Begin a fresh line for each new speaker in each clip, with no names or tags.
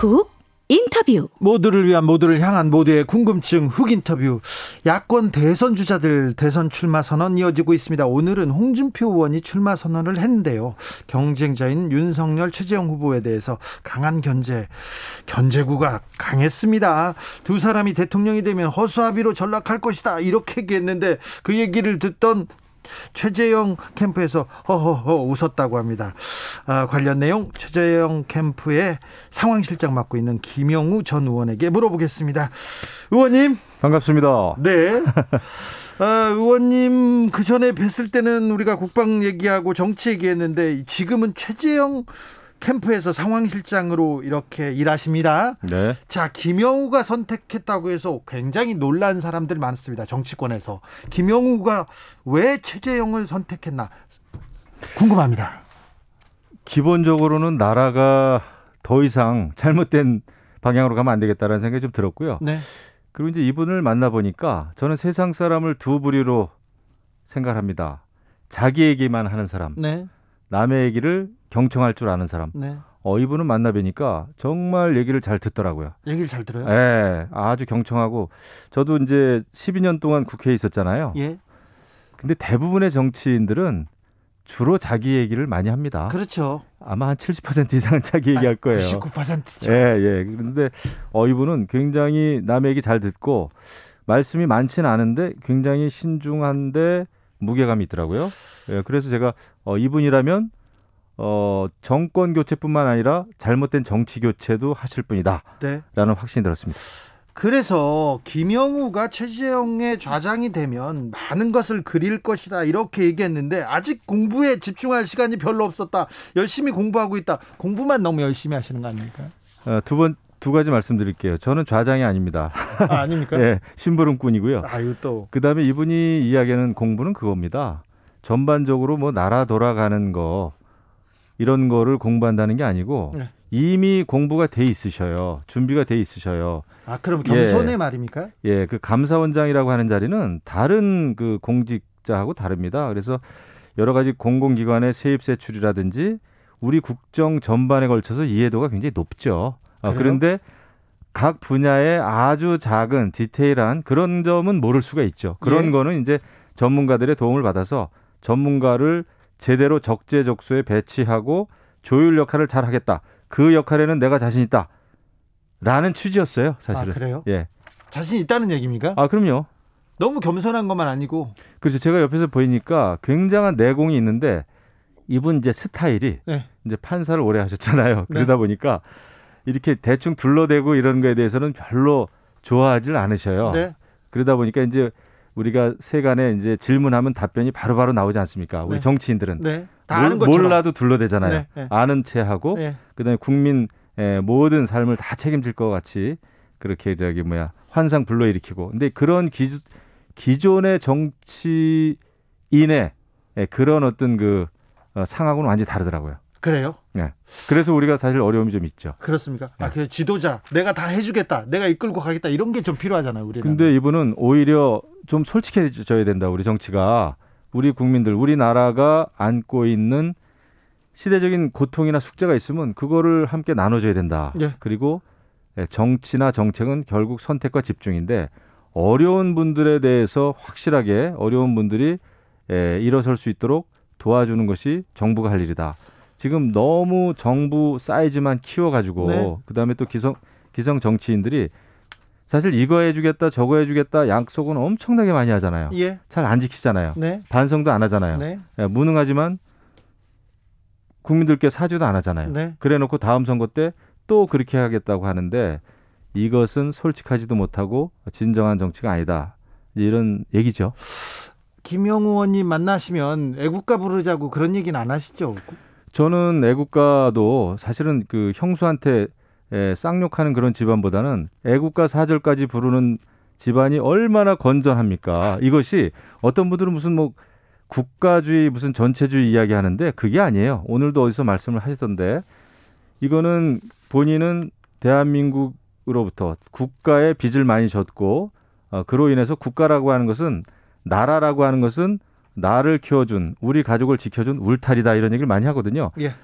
훅 인터뷰
모두를 위한 모두를 향한 모두의 궁금증 훅 인터뷰 야권 대선 주자들 대선 출마 선언 이어지고 있습니다. 오늘은 홍준표 의원이 출마 선언을 했는데요. 경쟁자인 윤석열 최재형 후보에 대해서 강한 견제 견제구가 강했습니다. 두 사람이 대통령이 되면 허수아비로 전락할 것이다 이렇게 얘기했는데 그 얘기를 듣던 최재형 캠프에서 허허허 웃었다고 합니다. 아, 관련 내용 최재형 캠프의 상황실장 맡고 있는 김영우 전 의원에게 물어보겠습니다. 의원님
반갑습니다.
네. 아, 의원님 그 전에 뵀을 때는 우리가 국방 얘기하고 정치 얘기했는데 지금은 최재형 캠프에서 상황실장으로 이렇게 일하십니다.
네.
자, 김영우가 선택했다고 해서 굉장히 놀란 사람들 많습니다. 정치권에서. 김영우가 왜 최재형을 선택했나 궁금합니다.
기본적으로는 나라가 더 이상 잘못된 방향으로 가면 안 되겠다라는 생각이 좀 들었고요.
네.
그리고 이제 이분을 만나보니까 저는 세상 사람을 두 부류로 생각합니다. 자기 얘기만 하는 사람,
네.
남의 얘기를 경청할 줄 아는 사람.
네.
어, 이분은 만나 뵈니까 정말 얘기를 잘 듣더라고요.
얘기를 잘 들어요?
예, 아주 경청하고 저도 이제 12년 동안 국회에 있었잖아요.
예.
근데 대부분의 정치인들은 주로 자기 얘기를 많이 합니다.
그렇죠.
아마 한 70% 이상은 자기 얘기할 거예요.
99%죠.
예, 예. 그런데 어 이분은 굉장히 남의 얘기 잘 듣고 말씀이 많지는 않은데 굉장히 신중한데 무게감이 있더라고요. 예, 그래서 제가 어 이분이라면 어 정권 교체뿐만 아니라 잘못된 정치 교체도 하실 분이다라는
네.
확신이 들었습니다.
그래서 김영우가 최재형의 좌장이 되면 많은 것을 그릴 것이다 이렇게 얘기했는데 아직 공부에 집중할 시간이 별로 없었다. 열심히 공부하고 있다. 공부만 너무 열심히 하시는 거 아닙니까?
어, 두번 두 가지 말씀드릴게요. 저는 좌장이 아닙니다.
아, 아닙니까?
예, 심부름꾼이고요.
아유 또
그다음에 이분이 이야기하는 공부는 그겁니다. 전반적으로 뭐 나라 돌아가는 거 이런 거를 공부한다는 게 아니고
네.
이미 공부가 돼 있으셔요. 준비가 돼 있으셔요.
아 그럼 겸손의
예.
말입니까?
예, 그 감사원장이라고 하는 자리는 다른 그 공직자하고 다릅니다. 그래서 여러 가지 공공기관의 세입 세출이라든지 우리 국정 전반에 걸쳐서 이해도가 굉장히 높죠. 아? 그런데 각 분야의 아주 작은 디테일한 그런 점은 모를 수가 있죠. 그런
예.
거는 이제 전문가들의 도움을 받아서 전문가를 제대로 적재적소에 배치하고 조율 역할을 잘 하겠다. 그 역할에는 내가 자신 있다. 라는 취지였어요, 사실은.
아 그래요?
예.
자신 있다는 얘기입니까?
아, 그럼요.
너무 겸손한 것만 아니고
그렇죠. 제가 옆에서 보이니까 굉장한 내공이 있는데 이분 이제 스타일이
네.
이제 판사를 오래 하셨잖아요. 그러다 보니까 이렇게 대충 둘러대고 이런 거에 대해서는 별로 좋아하질 않으셔요.
네.
그러다 보니까 이제 우리가 세간에 이제 질문하면 답변이 바로 바로 나오지 않습니까? 우리
네.
정치인들은
네. 다
몰-
아는 것처럼.
몰라도 둘러대잖아요.
네, 네.
아는 채 하고
네.
그다음에 국민 의 모든 삶을 다 책임질 것 같이 그렇게 저기 뭐야 환상 불러일으키고 근데 그런 기, 기존의 정치인의 예, 그런 어떤 그 어, 상하고는 완전히 다르더라고요.
그래요?
네. 그래서 우리가 사실 어려움이 좀 있죠.
그렇습니까? 아,
네.
그 지도자, 내가 다 해주겠다, 내가 이끌고 가겠다 이런 게 좀 필요하잖아요, 우리는.
근데 이분은 오히려 좀 솔직해져야 된다. 우리 정치가 우리 국민들, 우리 나라가 안고 있는 시대적인 고통이나 숙제가 있으면 그거를 함께 나눠줘야 된다.
예.
그리고 예, 정치나 정책은 결국 선택과 집중인데 어려운 분들에 대해서 확실하게 어려운 분들이 예, 일어설 수 있도록 도와주는 것이 정부가 할 일이다. 지금 너무 정부 사이즈만 키워가지고
네.
그다음에 또 기성 기성 정치인들이 사실 이거 해주겠다 저거 해주겠다 약속은 엄청나게 많이 하잖아요.
예,
잘 안 지키잖아요.
네,
반성도 안 하잖아요.
네,
예, 무능하지만 국민들께 사죄도 안 하잖아요.
네.
그래놓고 다음 선거 때 또 그렇게 하겠다고 하는데 이것은 솔직하지도 못하고 진정한 정치가 아니다. 이런 얘기죠.
김영우 의원님 만나시면 애국가 부르자고 그런 얘기는 안 하시죠?
저는 애국가도 사실은 그 형수한테 예, 쌍욕하는 그런 집안보다는 애국가 사절까지 부르는 집안이 얼마나 건전합니까? 이것이 어떤 분들은 무슨 뭐 국가주의 무슨 전체주의 이야기 하는데 그게 아니에요. 오늘도 어디서 말씀을 하시던데 이거는 본인은 대한민국으로부터 국가의 빚을 많이 졌고 어, 그로 인해서 국가라고 하는 것은 나라라고 하는 것은 나를 키워준 우리 가족을 지켜준 울타리다 이런 얘기를 많이 하거든요.
예.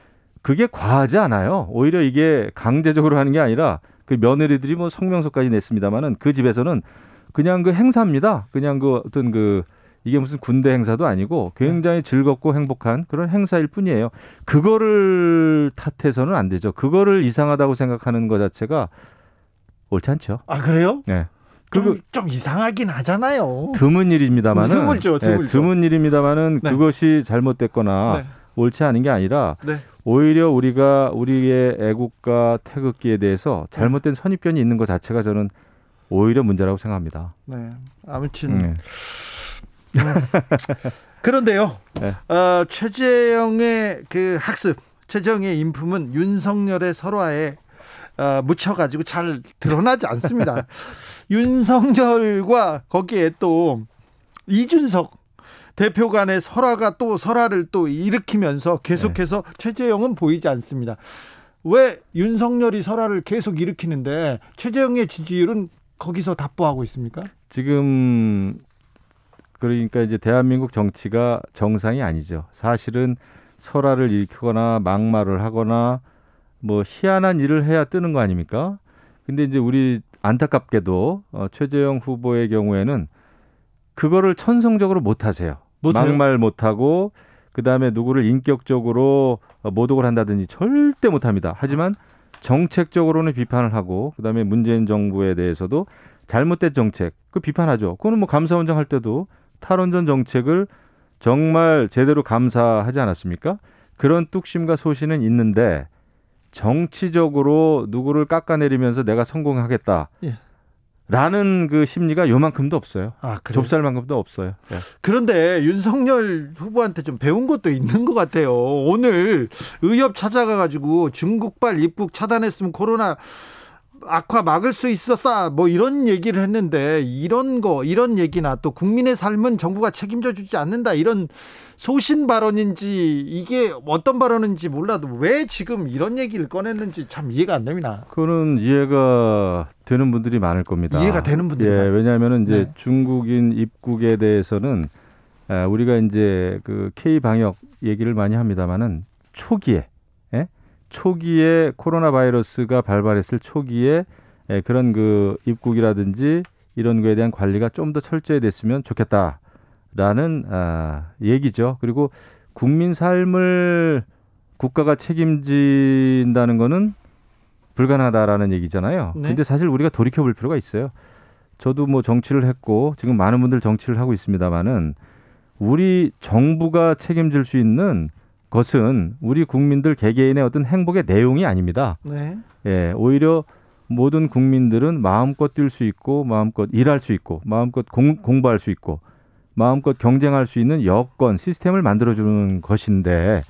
그게 과하지 않아요. 오히려 이게 강제적으로 하는 게 아니라 그 며느리들이 뭐 성명서까지 냈습니다마는 그 집에서는 그냥 그 행사입니다. 그냥 그 어떤 그 이게 무슨 군대 행사도 아니고 굉장히 즐겁고 행복한 그런 행사일 뿐이에요. 그거를 탓해서는 안 되죠. 그거를 이상하다고 생각하는 것 자체가 옳지 않죠.
아 그래요?
네.
좀,
그거
좀 이상하긴 하잖아요.
드문 일입니다만은
드물죠, 드물죠.
네, 드문 일입니다만은
네.
그것이 잘못됐거나
네.
옳지 않은 게 아니라
네.
오히려 우리가 우리의 애국가 태극기에 대해서 잘못된 선입견이 있는 것 자체가 저는 오히려 문제라고 생각합니다.
네. 아무튼
네.
그런데요.
네.
어, 최재형의 그 학습, 최재형의 인품은 윤석열의 설화에 어, 묻혀가지고 잘 드러나지 않습니다. 윤석열과 거기에 또 이준석 대표 간의 설화가 또 설화를 또 일으키면서 계속해서
네.
최재형은 보이지 않습니다. 왜 윤석열이 설화를 계속 일으키는데 최재형의 지지율은 거기서 답보하고 있습니까?
지금 그러니까 이제 대한민국 정치가 정상이 아니죠. 사실은 설화를 일으키거나 막말을 하거나 뭐 희한한 일을 해야 뜨는 거 아닙니까? 근데 이제 우리 안타깝게도 어, 최재형 후보의 경우에는 그거를 천성적으로 못 하세요.
못해요?
막말 못 하고 그다음에 누구를 인격적으로 어, 모독을 한다든지 절대 못 합니다. 하지만 정책적으로는 비판을 하고 그다음에 문재인 정부에 대해서도 잘못된 정책 그 비판하죠. 그거는 뭐 감사원장 할 때도 탈원전 정책을 정말 제대로 감사하지 않았습니까? 그런 뚝심과 소신은 있는데 정치적으로 누구를 깎아내리면서 내가 성공하겠다.
예.
라는 그 심리가 요만큼도 없어요.
아, 그래요?
좁쌀만큼도 없어요. 예.
그런데 윤석열 후보한테 좀 배운 것도 있는 것 같아요. 오늘 의협 찾아가가지고 중국발 입국 차단했으면 코로나 악화 막을 수 있었다. 뭐 이런 얘기를 했는데 이런 거 이런 얘기나 또 국민의 삶은 정부가 책임져 주지 않는다 이런 소신 발언인지 이게 어떤 발언인지 몰라도 왜 지금 이런 얘기를 꺼냈는지 참 이해가 안 됩니다.
그거는 이해가 되는 분들이 많을 겁니다.
이해가 되는 분들이
예,
많아요.
왜냐하면은 이제
네.
중국인 입국에 대해서는 아, 우리가 이제 그 K 방역 얘기를 많이 합니다만은 초기에 예? 초기에 코로나 바이러스가 발발했을 초기에 예, 그런 그 입국이라든지 이런 거에 대한 관리가 좀 더 철저히 됐으면 좋겠다 라는 아, 얘기죠. 그리고 국민 삶을 국가가 책임진다는 거는 불가능하다라는 얘기잖아요.
네.
근데 사실 우리가 돌이켜 볼 필요가 있어요. 저도 뭐 정치를 했고 지금 많은 분들 정치를 하고 있습니다만은 우리 정부가 책임질 수 있는 것은 우리 국민들 개개인의 어떤 행복의 내용이 아닙니다.
네.
예, 오히려 모든 국민들은 마음껏 뛸 수 있고 마음껏 일할 수 있고 마음껏 공, 공부할 수 있고 마음껏 경쟁할 수 있는 여건 시스템을 만들어주는 것인데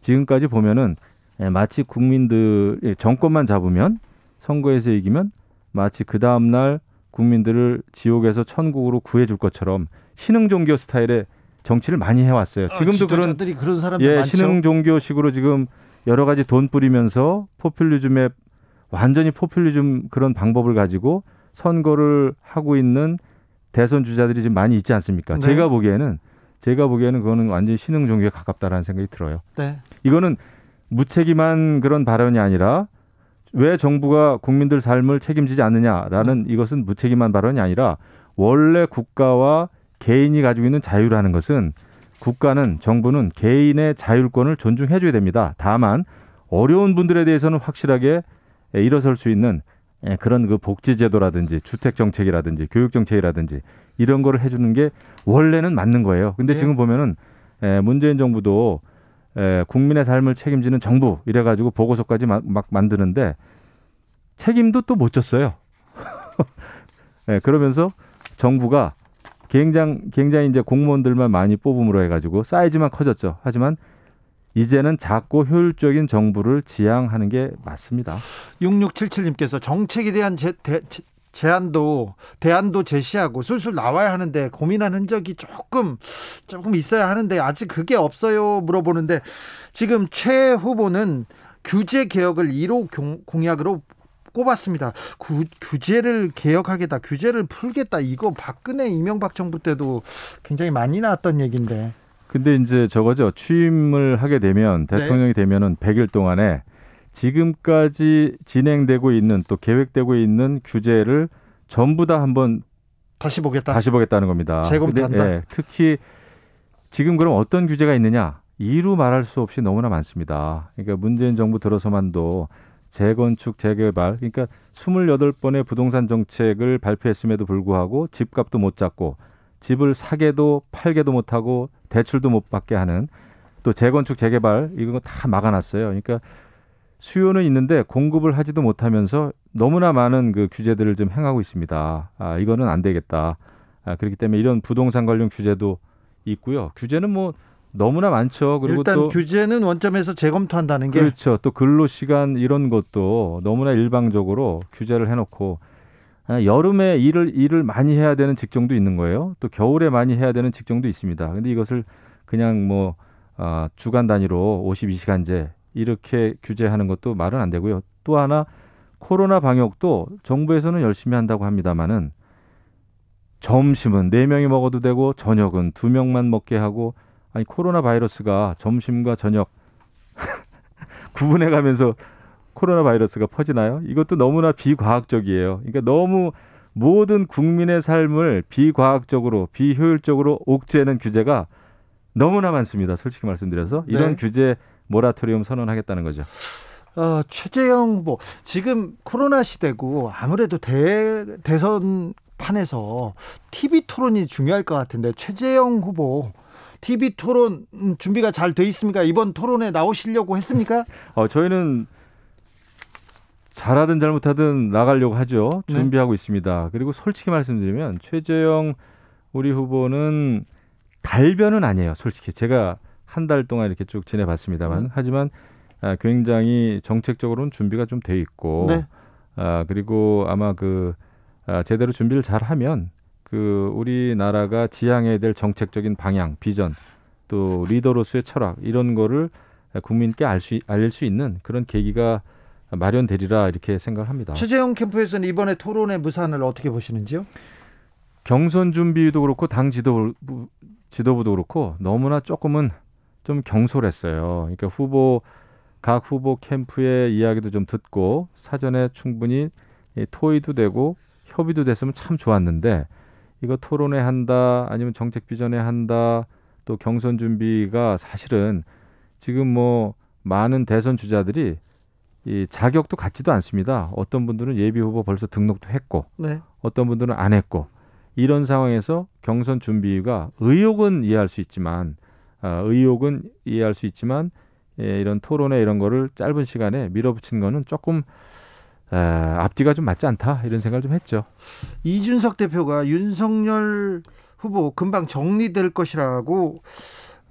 지금까지 보면은 예, 마치 국민들 예, 정권만 잡으면 선거에서 이기면 마치 그 다음 날 국민들을 지옥에서 천국으로 구해줄 것처럼 신흥 종교 스타일의 정치를 많이 해왔어요. 지금도 그런
지도자들이 그런 사람들
예,
많죠.
신흥 종교식으로 지금 여러 가지 돈 뿌리면서 포퓰리즘에 완전히 포퓰리즘 그런 방법을 가지고 선거를 하고 있는 대선 주자들이 지금 많이 있지 않습니까?
네.
제가 보기에는 제가 보기에는 그거는 완전히 신흥 종교에 가깝다라는 생각이 들어요.
네.
이거는 무책임한 그런 발언이 아니라 왜 정부가 국민들 삶을 책임지지 않느냐라는 이것은 무책임한 발언이 아니라 원래 국가와 개인이 가지고 있는 자유라는 것은 국가는 정부는 개인의 자율권을 존중해 줘야 됩니다. 다만 어려운 분들에 대해서는 확실하게 일어설 수 있는 예, 그런 그 복지 제도라든지 주택 정책이라든지 교육 정책이라든지 이런 거를 해주는 게 원래는 맞는 거예요. 근데
예.
지금 보면은 예, 문재인 정부도 에, 국민의 삶을 책임지는 정부 이래가지고 보고서까지 마- 막 만드는데 책임도 또 못 졌어요. 예, 그러면서 정부가 굉장히 굉장히 이제 공무원들만 많이 뽑음으로 해가지고 사이즈만 커졌죠. 하지만 이제는 작고 효율적인 정부를 지향하는 게 맞습니다.
6677님께서 정책에 대한 제, 대, 제안도 대안도 제시하고 술술 나와야 하는데 고민한 흔적이 조금 조금 있어야 하는데 아직 그게 없어요 물어보는데 지금 최 후보는 규제 개혁을 1호 공약으로 꼽았습니다. 구, 규제를 개혁하겠다, 규제를 풀겠다. 이거 박근혜 이명박 정부 때도 굉장히 많이 나왔던 얘기인데.
근데 이제 저거죠. 취임을 하게 되면 네. 대통령이 네. 되면은 100일 동안에 지금까지 진행되고 있는 또 계획되고 있는 규제를 전부 다 한번
다시 보겠다.
다시 보겠다는 겁니다.
재검토한다.
예, 특히 지금 그럼 어떤 규제가 있느냐? 이루 말할 수 없이 너무나 많습니다. 그러니까 문재인 정부 들어서만도 재건축, 재개발, 그러니까 28번의 부동산 정책을 발표했음에도 불구하고 집값도 못 잡고 집을 사게도 팔게도 못하고 대출도 못 받게 하는 또 재건축, 재개발 이거 다 막아놨어요. 그러니까 수요는 있는데 공급을 하지도 못하면서 너무나 많은 그 규제들을 좀 행하고 있습니다. 아, 이거는 안 되겠다. 아, 그렇기 때문에 이런 부동산 관련 규제도 있고요. 규제는 뭐 너무나 많죠.
그리고 일단 또 규제는 원점에서 재검토한다는 게
그렇죠. 또 근로 시간 이런 것도 너무나 일방적으로 규제를 해놓고 아, 여름에 일을 일을 많이 해야 되는 직종도 있는 거예요. 또 겨울에 많이 해야 되는 직종도 있습니다. 근데 이것을 그냥 뭐 아, 주간 단위로 52시간제 이렇게 규제하는 것도 말은 안 되고요. 또 하나 코로나 방역도 정부에서는 열심히 한다고 합니다마는 점심은 네 명이 먹어도 되고 저녁은 두 명만 먹게 하고 아니 코로나 바이러스가 점심과 저녁 구분해 가면서 코로나 바이러스가 퍼지나요? 이것도 너무나 비과학적이에요. 그러니까 너무 모든 국민의 삶을 비과학적으로 비효율적으로 옥죄는 규제가 너무나 많습니다. 솔직히 말씀드려서 이런 네. 규제 모라토리움 선언하겠다는 거죠.
어, 최재형 후보 지금 코로나 시대고 아무래도 대 대선 판에서 TV 토론이 중요할 것 같은데 최재형 후보 TV 토론 음, 준비가 잘 돼 있습니까? 이번 토론에 나오시려고 했습니까?
어, 저희는 잘하든 잘못하든 나가려고 하죠. 네. 준비하고 네. 있습니다. 그리고 솔직히 말씀드리면 최재형 우리 후보는 달변은 아니에요. 솔직히 제가 한 달 동안 이렇게 쭉 지내봤습니다만 음. 하지만 아, 굉장히 정책적으로는 준비가 좀 돼 있고 네. 아, 그리고 아마 그 아, 제대로 준비를 잘 하면 그 우리나라가 지향해야 될 정책적인 방향, 비전, 또 리더로서의 철학 이런 거를 국민께 알 수 알릴 수 있는 그런 계기가 마련되리라 이렇게 생각합니다.
최재형 캠프에서는 이번에 토론의 무산을 어떻게 보시는지요?
경선 준비도 그렇고 당 지도부 지도부도 그렇고 너무나 조금은 좀 경솔했어요. 그러니까 후보 각 후보 캠프의 이야기도 좀 듣고 사전에 충분히 토의도 되고 협의도 됐으면 참 좋았는데 이거 토론회 한다 아니면 정책 비전회 한다 또 경선 준비가 사실은 지금 뭐 많은 대선 주자들이 이 자격도 같지도 않습니다. 어떤 분들은 예비 후보 벌써 등록도 했고 네. 어떤 분들은 안 했고 이런 상황에서 경선 준비가 의욕은 이해할 수 있지만 어, 의욕은 이해할 수 있지만 예, 이런 토론회 이런 거를 짧은 시간에 밀어붙이는 거는 조금 아, 앞뒤가 좀 맞지 않다 이런 생각을 좀 했죠.
이준석 대표가 윤석열 후보 금방 정리될 것이라고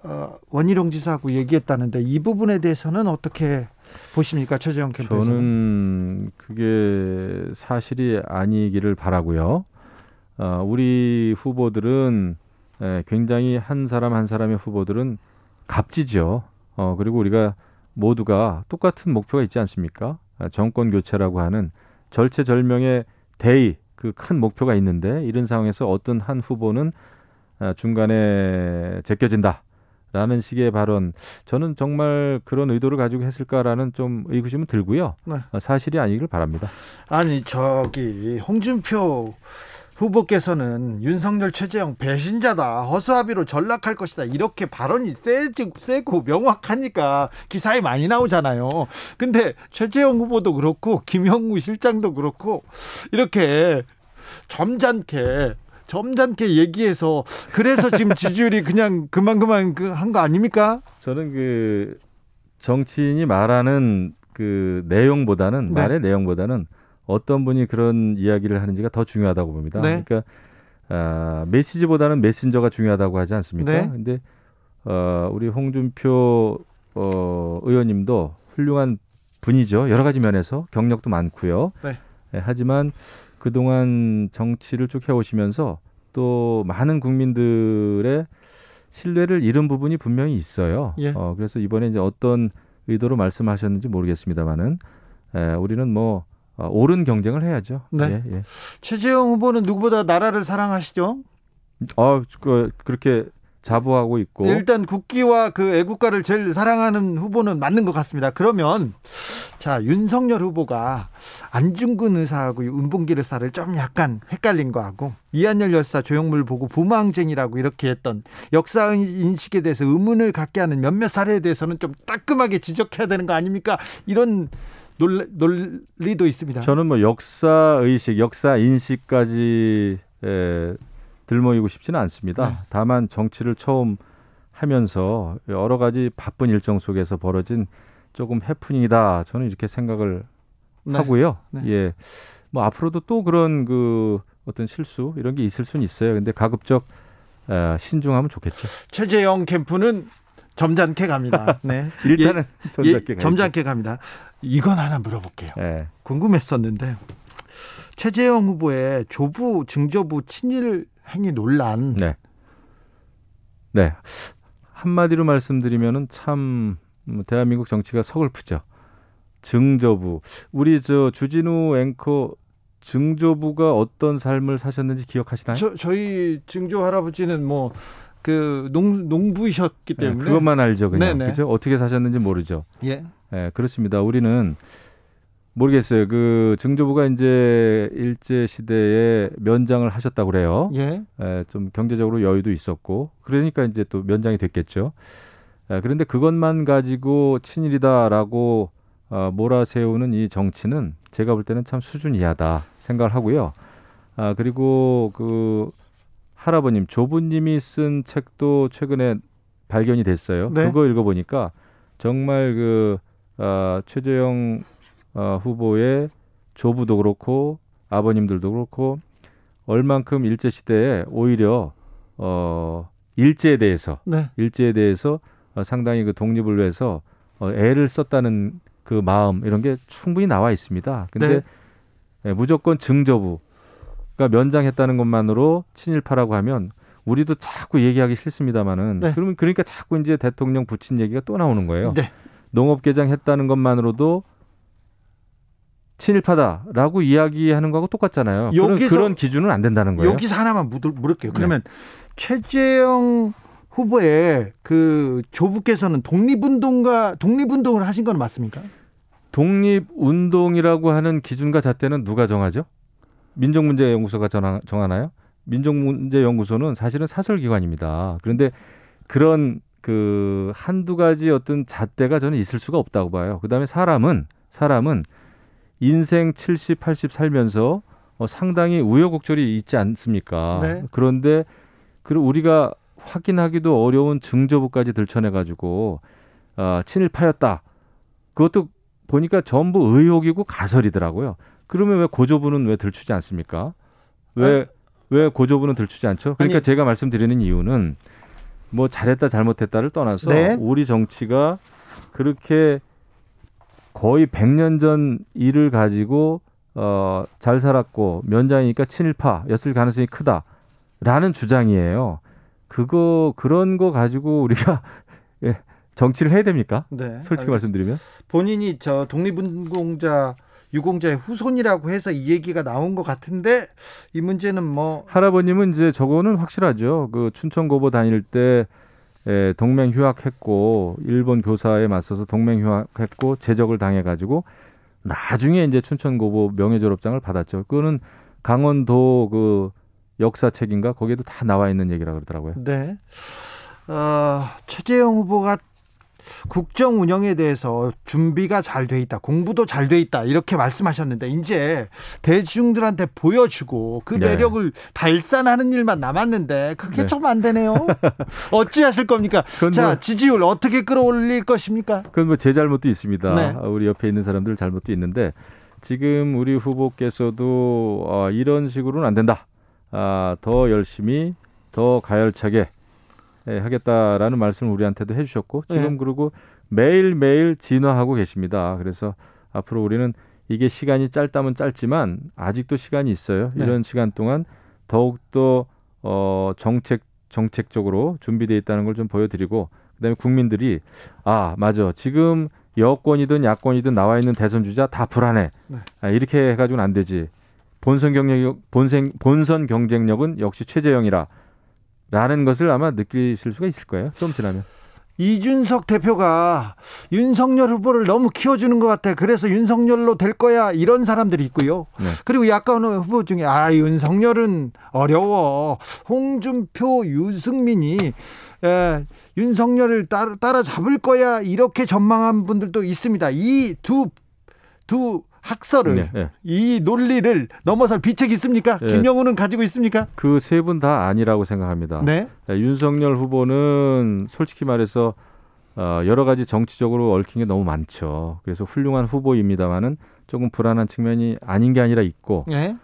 어, 원희룡 지사하고 얘기했다는데 이 부분에 대해서는 어떻게 보십니까 최재형 캠프에서?
저는 그게 사실이 아니기를 바라고요. 어, 우리 후보들은 예, 굉장히 한 사람 한 사람의 후보들은 값지죠. 어, 그리고 우리가 모두가 똑같은 목표가 있지 않습니까? 아, 정권 교체라고 하는 절체절명의 대의 그 큰 목표가 있는데 이런 상황에서 어떤 한 후보는 아, 중간에 제껴진다. 라는 식의 발언 저는 정말 그런 의도를 가지고 했을까라는 좀 의구심은 들고요. 네. 아, 사실이 아니길 바랍니다.
아니 저기 홍준표 후보께서는 윤석열 최재형 배신자다 허수아비로 전락할 것이다 이렇게 발언이 세지, 세고 명확하니까 기사에 많이 나오잖아요. 근데 최재형 후보도 그렇고 김영우 실장도 그렇고 이렇게 점잖게 점잖게 얘기해서 그래서 지금 지지율이 그냥 그만 그만 그한거 아닙니까?
저는 그 정치인이 말하는 그 내용보다는 네. 말의 내용보다는 어떤 분이 그런 이야기를 하는지가 더 중요하다고 봅니다. 네. 그러니까 아, 메시지보다는 메신저가 중요하다고 하지 않습니까? 네. 근데 어, 우리 홍준표 어, 의원님도 훌륭한 분이죠. 여러 가지 면에서 경력도 많고요.
네.
예, 하지만 그동안 정치를 쭉 해오시면서 또 많은 국민들의 신뢰를 잃은 부분이 분명히 있어요.
예.
어, 그래서 이번에 이제 어떤 의도로 말씀하셨는지 모르겠습니다만은 에, 우리는 뭐 어, 옳은 경쟁을 해야죠.
네.
예, 예.
최재형 후보는 누구보다 나라를 사랑하시죠?
어, 그, 그렇게 자부하고 있고
일단 국기와 그 애국가를 제일 사랑하는 후보는 맞는 것 같습니다. 그러면 자 윤석열 후보가 안중근 의사하고 은봉길 의사를 좀 약간 헷갈린 거하고 이한열 열사 조형물 보고 부망쟁이라고 이렇게 했던 역사 인식에 대해서 의문을 갖게 하는 몇몇 사례에 대해서는 좀 따끔하게 지적해야 되는 거 아닙니까? 이런 논리, 논리도 있습니다.
저는 뭐 역사 의식, 역사 인식까지 에, 들모이고 싶지는 않습니다.
네.
다만 정치를 처음 하면서 여러 가지 바쁜 일정 속에서 벌어진 조금 해프닝이다. 저는 이렇게 생각을
네.
하고요.
네.
예. 뭐 앞으로도 또 그런 그 어떤 실수 이런 게 있을 수는 있어요. 근데 가급적 에, 신중하면 좋겠죠.
최재형 캠프는 점잖게 갑니다. 네.
일단은
예,
점잖게 가야죠.
점잖게 갑니다. 이건 하나 물어볼게요.
예.
궁금했었는데 최재형 후보의 조부 증조부 친일 행위 논란
네. 네. 한마디로 말씀드리면은 참 음, 대한민국 정치가 서글프죠. 증조부. 우리 저 주진우 앵커 증조부가 어떤 삶을 사셨는지 기억하시나요?
저, 저희 증조 할아버지는 뭐 그 농부이셨기
네,
때문에
그것만 알죠, 그냥.
네네.
그죠? 어떻게 사셨는지 모르죠.
예.
예, 그렇습니다. 우리는 모르겠어요. 그 증조부가 이제 일제 시대에 면장을 하셨다고 그래요.
예.
에, 좀 경제적으로 여유도 있었고 그러니까 이제 또 면장이 됐겠죠. 에, 그런데 그것만 가지고 친일이다라고 어, 몰아세우는 이 정치는 제가 볼 때는 참 수준 이하다 생각을 하고요. 아 그리고 그 할아버님 조부님이 쓴 책도 최근에 발견이 됐어요.
네.
그거 읽어보니까 정말 그 아, 최재형 어, 후보의 조부도 그렇고 아버님들도 그렇고 얼만큼 일제 시대에 오히려 어 일제에 대해서
네.
일제에 대해서 어, 상당히 그 독립을 위해서 어, 애를 썼다는 그 마음 이런 게 충분히 나와 있습니다. 근데
네.
예, 무조건 증조부가 면장했다는 것만으로 친일파라고 하면 우리도 자꾸 얘기하기 싫습니다만은
네.
그러면 그러니까 자꾸 이제 대통령 붙인 얘기가 또 나오는 거예요.
네.
농업 개장 했다는 것만으로도 친일파다라고 이야기하는 거하고 똑같잖아요. 그런,
여기서-
그런 기준은 안 된다는 거예요.
여기서 하나만 묻을,
네.
물을게요. 그러면 최재형 후보의 그 조부께서는 독립운동가 독립운동을 하신 건 맞습니까?
독립운동이라고 하는 기준과 잣대는 누가 정하죠? 민족문제연구소가 정하- 정하나요? 민족문제연구소는 사실은 사설기관입니다. 그런데 그런 그 한두 가지 어떤 잣대가 저는 있을 수가 없다고 봐요. 그다음에 사람은 사람은 인생 70, 80 살면서 어, 상당히 우여곡절이 있지 않습니까?
네.
그런데 그 우리가 확인하기도 어려운 증조부까지 들춰내 가지고 어, 친일파였다. 그것도 보니까 전부 의혹이고 가설이더라고요. 그러면 왜 고조부는 왜 들추지 않습니까? 왜왜 고조부는 들추지 않죠? 그러니까
아니-
제가 말씀드리는 이유는 뭐 잘했다 잘못했다를 떠나서
네.
우리 정치가 그렇게 거의 100년 전 일을 가지고 어, 잘 살았고 면장이니까 친일파였을 가능성이 크다라는 주장이에요. 그거 그런 거 가지고 우리가 예, 정치를 해야 됩니까?
네.
솔직히 말씀드리면
본인이 저 독립운동자 유공자의 후손이라고 해서 이 얘기가 나온 것 같은데 이 문제는 뭐
할아버님은 이제 저거는 확실하죠. 그 춘천 고보 다닐 때 에, 동맹 휴학했고 일본 교사에 맞서서 동맹 휴학했고 제적을 당해 가지고 나중에 이제 춘천 고보 명예 졸업장을 받았죠. 그거는 강원도 그 역사책인가 거기에도 다 나와 있는 얘기라 그러더라고요.
네. 어, 최재형 후보가 국정 운영에 대해서 준비가 잘 돼 있다, 공부도 잘 돼 있다 이렇게 말씀하셨는데 이제 대중들한테 보여주고 그
네.
매력을 발산하는 일만 남았는데 그게
네.
좀안 되네요. 어찌 하실 겁니까? 자,
뭐-
지지율 어떻게 끌어올릴 것입니까?
그건 뭐 제 잘못도 있습니다.
네.
우리 옆에 있는 사람들 잘못도 있는데 지금 우리 후보께서도 어, 이런 식으로는 안 된다. 아, 더 열심히 더 가열차게 예, 하겠다라는 말씀을 우리한테도 해주셨고 지금
네.
그리고 매일 매일 진화하고 계십니다. 그래서 앞으로 우리는 이게 시간이 짧다면 짧지만 아직도 시간이 있어요.
네.
이런 시간 동안 더욱 더 어, 정책 정책적으로 준비돼 있다는 걸 좀 보여드리고 그다음에 국민들이 아 맞아 지금 여권이든 야권이든 나와 있는 대선 주자 다 불안해.
네.
아, 이렇게 해가지고는 안 되지. 본선 경쟁력 본선 본선 경쟁력은 역시 최재형이라. 라는 것을 아마 느끼실 수가 있을 거예요. 좀 지나면.
이준석 대표가 윤석열 후보를 너무 키워주는 것 같아. 그래서 윤석열로 될 거야. 이런 사람들이 있고요.
네.
그리고 약간 후보 중에 아 윤석열은 어려워. 홍준표, 유승민이 에, 윤석열을 따라, 따라 잡을 거야. 이렇게 전망한 분들도 있습니다. 이 두 두 학설을
네, 네.
이 논리를 넘어설 비책이 있습니까?
네.
김영우는 가지고 있습니까?
그 세 분 다 아니라고 생각합니다.
네.
자, 윤석열 후보는 솔직히 말해서 어, 여러 가지 정치적으로 얽힌 게 너무 많죠. 그래서 훌륭한 후보입니다만은 조금 불안한 측면이 아닌 게 아니라 있고
네.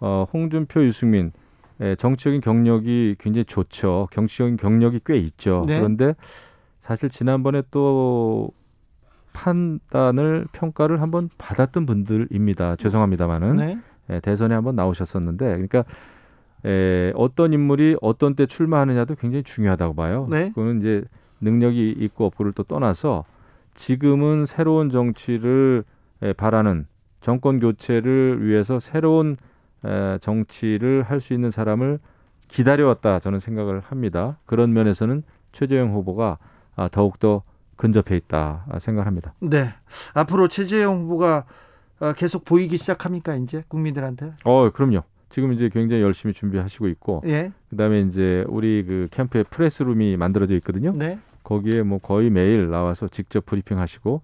어, 홍준표, 유승민 예, 정치적인 경력이 굉장히 좋죠. 정치적인 경력이 꽤 있죠.
네.
그런데 사실 지난번에 또 판단을 평가를 한번 받았던 분들입니다. 죄송합니다만은
네.
예, 대선에 한번 나오셨었는데 그러니까 에, 어떤 인물이 어떤 때 출마하느냐도 굉장히 중요하다고 봐요.
네.
그거는 이제 능력이 있고 없고를 또 떠나서 지금은 새로운 정치를 에, 바라는 정권 교체를 위해서 새로운 에, 정치를 할 수 있는 사람을 기다려왔다 저는 생각을 합니다. 그런 면에서는 최재형 후보가 아, 더욱더 근접해 있다 아, 생각합니다.
네. 앞으로 최재형 후보가 어, 계속 보이기 시작합니까 이제 국민들한테?
어, 그럼요. 지금 이제 굉장히 열심히 준비하시고 있고
예.
그다음에 이제 우리 그 캠프에 프레스룸이 만들어져 있거든요.
네.
거기에 뭐 거의 매일 나와서 직접 브리핑하시고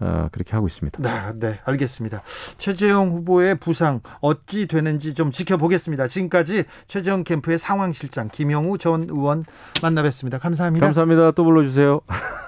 어, 그렇게 하고 있습니다.
네, 네, 알겠습니다. 최재형 후보의 부상 어찌 되는지 좀 지켜보겠습니다. 지금까지 최재형 캠프의 상황실장 김영우 전 의원 만나뵀습니다. 감사합니다.
감사합니다. 또 불러주세요.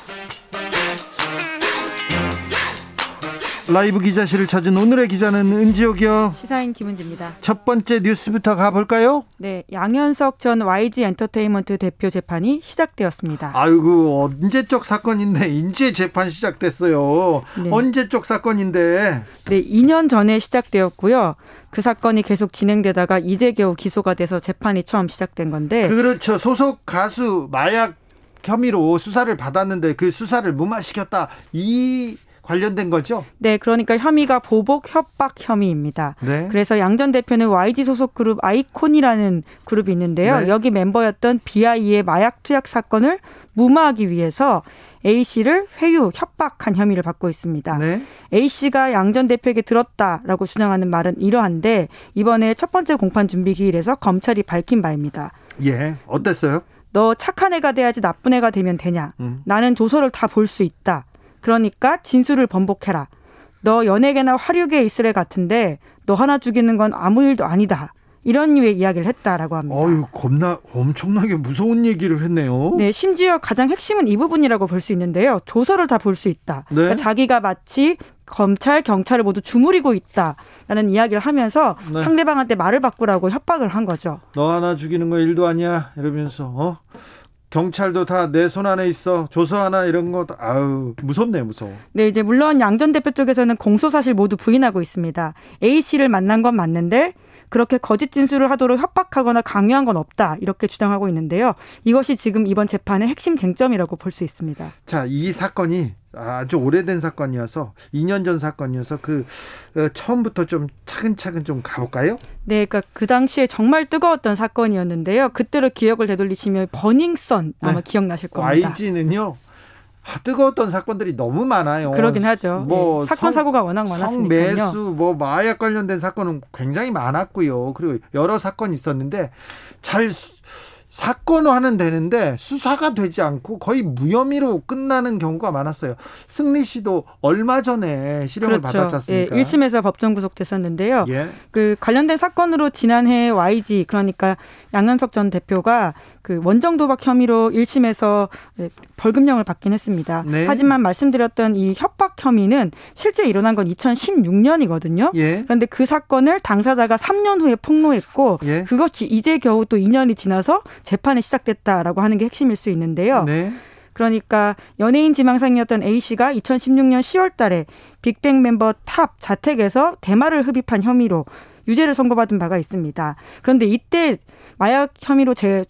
라이브 기자실을 찾은 오늘의 기자는 은지옥이요.
시사인 김은지입니다.
첫 번째 뉴스부터 가볼까요?
네, 양현석 전 YG 엔터테인먼트 대표 재판이 시작되었습니다.
아이고 언제적 사건인데 이제 재판 시작됐어요.
네.
언제적 사건인데
네, 2년 전에 시작되었고요. 그 사건이 계속 진행되다가 이제 겨우 기소가 돼서 재판이 처음 시작된 건데
그렇죠. 소속 가수 마약 혐의로 수사를 받았는데 그 수사를 무마시켰다. 이 관련된 거죠?
네, 그러니까 혐의가 보복 협박 혐의입니다.
네.
그래서 양 전 대표는 YG 소속 그룹 아이콘이라는 그룹이 있는데요.
네.
여기 멤버였던 BI의 마약 투약 사건을 무마하기 위해서 A 씨를 회유, 협박한 혐의를 받고 있습니다.
네.
A 씨가 양 전 대표에게 들었다라고 주장하는 말은 이러한데 이번에 첫 번째 공판 준비 기일에서 검찰이 밝힌 바입니다.
예. 어땠어요?
너 착한 애가 돼야지 나쁜 애가 되면 되냐?
음.
나는 조서를 다 볼 수 있다. 그러니까 진술을 번복해라. 너 연예계나 화류계에 있을 애 같은데 너 하나 죽이는 건 아무 일도 아니다. 이런 류의 이야기를 했다라고 합니다.
어유 겁나 엄청나게 무서운 얘기를 했네요.
네, 심지어 가장 핵심은 이 부분이라고 볼 수 있는데요. 조서를 다 볼 수 있다.
네.
그러니까 자기가 마치 검찰, 경찰을 모두 주무리고 있다라는 이야기를 하면서
네.
상대방한테 말을 바꾸라고 협박을 한 거죠.
너 하나 죽이는 거 일도 아니야. 이러면서 어? 경찰도 다 내 손 안에 있어. 조서 하나 이런 거 다- 아우 무섭네 무서워.
네, 이제 물론 양 전 대표 쪽에서는 공소 사실 모두 부인하고 있습니다. A 씨를 만난 건 맞는데 그렇게 거짓 진술을 하도록 협박하거나 강요한 건 없다 이렇게 주장하고 있는데요. 이것이 지금 이번 재판의 핵심 쟁점이라고 볼 수 있습니다.
자, 이 사건이 아주 오래된 사건이어서 2년 전 사건이어서 그 어, 처음부터 좀 차근차근 좀 가볼까요?
네, 그러니까 그 당시에 정말 뜨거웠던 사건이었는데요. 그때로 기억을 되돌리시면 버닝썬 아마
네.
기억나실 겁니다.
YG는요. 아, 뜨거웠던 사건들이 너무 많아요.
그러긴 하죠.
뭐
예, 사건
성-
사고가 워낙 많았으니까요.
성매수, 뭐 마약 관련된 사건은 굉장히 많았고요. 그리고 여러 사건이 있었는데 잘 수- 사건화는 되는데 수사가 되지 않고 거의 무혐의로 끝나는 경우가 많았어요. 승리 씨도 얼마 전에 실형을
그렇죠.
받았지
예,
않습니까?
1심에서 법정 구속됐었는데요.
예.
그 관련된 사건으로 지난해 YG 그러니까 양현석 전 대표가 그 원정 도박 혐의로 1심에서 예, 벌금형을 받긴 했습니다.
네.
하지만 말씀드렸던 이 협박 혐의는 실제 일어난 건 2016년이거든요.
예.
그런데 그 사건을 당사자가 3년 후에 폭로했고
예.
그것이 이제 겨우 또 2년이 지나서 재판이 시작됐다라고 하는 게 핵심일 수 있는데요.
네.
그러니까 연예인 지망생이었던 A 씨가 2016년 10월 달에 빅뱅 멤버 탑 자택에서 대마를 흡입한 혐의로 유죄를 선고받은 바가 있습니다. 그런데 이때 마약 혐의로 제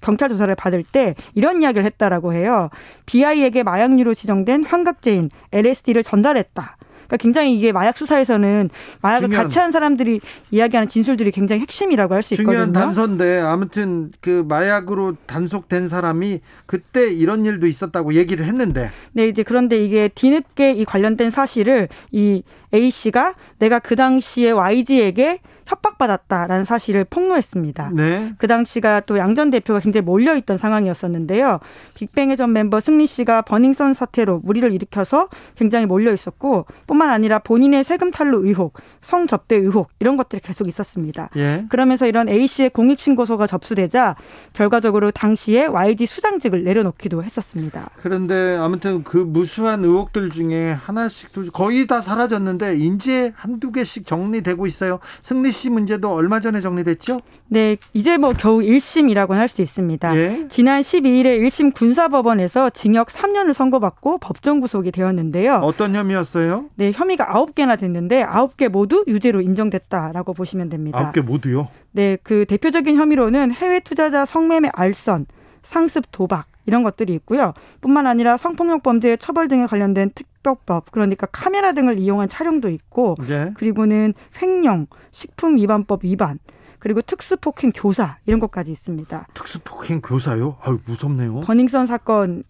경찰 조사를 받을 때 이런 이야기를 했다라고 해요. BI에게 마약류로 지정된 환각제인 LSD를 전달했다. 그러니까 굉장히 이게 마약 수사에서는 마약을
중요한-
같이 한 사람들이 이야기하는 진술들이 굉장히 핵심이라고 할 수 있거든요.
중요한 단서인데 아무튼 그 마약으로 단속된 사람이 그때 이런 일도 있었다고 얘기를 했는데
네, 이제 그런데 이게 뒤늦게 이 관련된 사실을 이 A 씨가 내가 그 당시에 YG에게 협박받았다라는 사실을 폭로했습니다.
네.
그 당시가 또 양 전 대표가 굉장히 몰려있던 상황이었었는데요. 빅뱅의 전 멤버 승리 씨가 버닝썬 사태로 무리를 일으켜서 굉장히 몰려있었고 뿐만 아니라 본인의 세금 탈루 의혹, 성접대 의혹 이런 것들이 계속 있었습니다.
예.
그러면서 이런 A 씨의 공익 신고서가 접수되자 결과적으로 당시에 YG 수장직을 내려놓기도 했었습니다.
그런데 아무튼 그 무수한 의혹들 중에 하나씩 두- 거의 다 사라졌는데 이제 한두 개씩 정리되고 있어요. 승리 씨 문제도 얼마 전에 정리됐죠?
네, 이제 뭐 겨우 1심이라고는 할 수 있습니다.
예.
지난 12일에 1심 군사법원에서 징역 3년을 선고받고 법정 구속이 되었는데요.
어떤 혐의였어요?
네, 혐의가 9개나 됐는데 9개 모두 유죄로 인정됐다라고 보시면 됩니다.
아홉 개 모두요.
네, 그 대표적인 혐의로는 해외 투자자 성매매 알선, 상습 도박 이런 것들이 있고요. 뿐만 아니라 성폭력 범죄 처벌 등에 관련된 특별법, 그러니까 카메라 등을 이용한 촬영도 있고
예.
그리고는 횡령, 식품 위반법 위반, 그리고 특수폭행 교사 이런 것까지 있습니다.
특수폭행 교사요? 아유 무섭네요.
버닝썬 사건을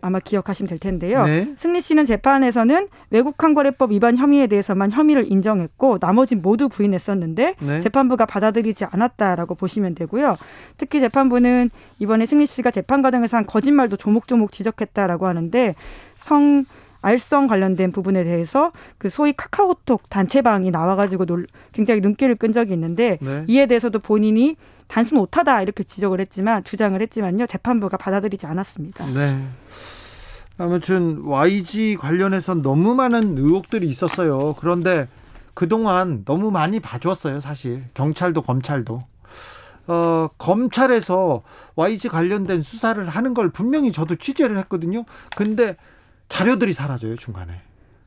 아마 기억하시면 될 텐데요.
네.
승리 씨는 재판에서는 외국환거래법 위반 혐의에 대해서만 혐의를 인정했고 나머지 모두 부인했었는데
네.
재판부가 받아들이지 않았다라고 보시면 되고요. 특히 재판부는 이번에 승리 씨가 재판 과정에서 한 거짓말도 조목조목 지적했다라고 하는데 성 알성 관련된 부분에 대해서 그 소위 카카오톡 단체방이 나와가지고 놀, 굉장히 눈길을 끈 적이 있는데
네.
이에 대해서도 본인이 단순 오타다 이렇게 지적을 했지만 주장을 했지만요 재판부가 받아들이지 않았습니다.
네. 아무튼 YG 관련해서 너무 많은 의혹들이 있었어요. 그런데 그동안 너무 많이 봐줬어요, 사실. 경찰도 검찰도. 어, 검찰에서 YG 관련된 수사를 하는 걸 분명히 저도 취재를 했거든요. 근데 자료들이 사라져요, 중간에.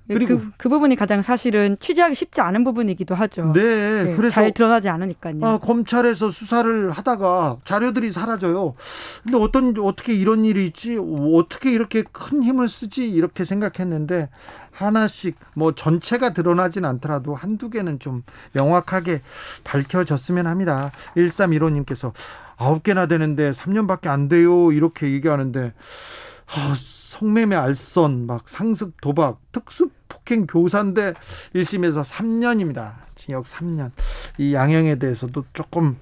그리고-
그, 그 부분이 가장 사실은 취재하기 쉽지 않은 부분이기도 하죠.
네,
네,
그래서
잘 드러나지 않으니까요.
아, 검찰에서 수사를 하다가 자료들이 사라져요. 근데 어떤 어떻게 이런 일이 있지? 어떻게 이렇게 큰 힘을 쓰지? 이렇게 생각했는데 하나씩 뭐 전체가 드러나진 않더라도 한두 개는 좀 명확하게 밝혀졌으면 합니다. 1315님께서 아홉 개나 되는데 3년밖에 안 돼요. 이렇게 얘기하는데 아, 성매매 알선 막 상습 도박 특수 폭행 교사인데 1심에서 3년입니다. 징역 3년. 이 양형에 대해서도 조금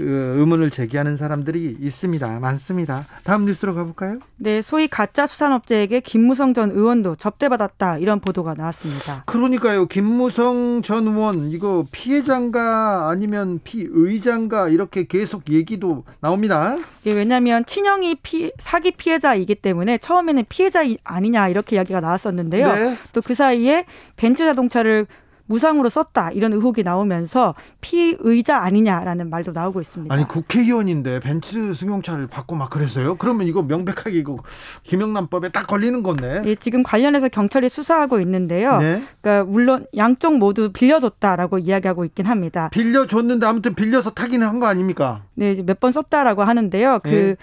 어, 의문을 제기하는 사람들이 있습니다. 많습니다. 다음 뉴스로 가볼까요?
네, 소위 가짜 수산업자에게 김무성 전 의원도 접대받았다 이런 보도가 나왔습니다.
그러니까요. 김무성 전 의원 이거 피해자인가 아니면 피의자인가 이렇게 계속 얘기도 나옵니다.
이게 왜냐하면 친형이 피, 사기 피해자이기 때문에 처음에는 피해자 아니냐 이렇게 이야기가 나왔었는데요.
네.
또그 사이에 벤츠 자동차를 무상으로 썼다 이런 의혹이 나오면서 피의자 아니냐라는 말도 나오고 있습니다.
아니 국회의원인데 벤츠 승용차를 받고 막 그랬어요. 그러면 이거 명백하게 이거 김영란법에 딱 걸리는 건데.
예, 지금 관련해서 경찰이 수사하고 있는데요.
네.
그러니까 물론 양쪽 모두 빌려줬다라고 이야기하고 있긴 합니다.
빌려줬는데 아무튼 빌려서 타기는 한 거 아닙니까?
네, 몇 번 썼다라고 하는데요. 그
예.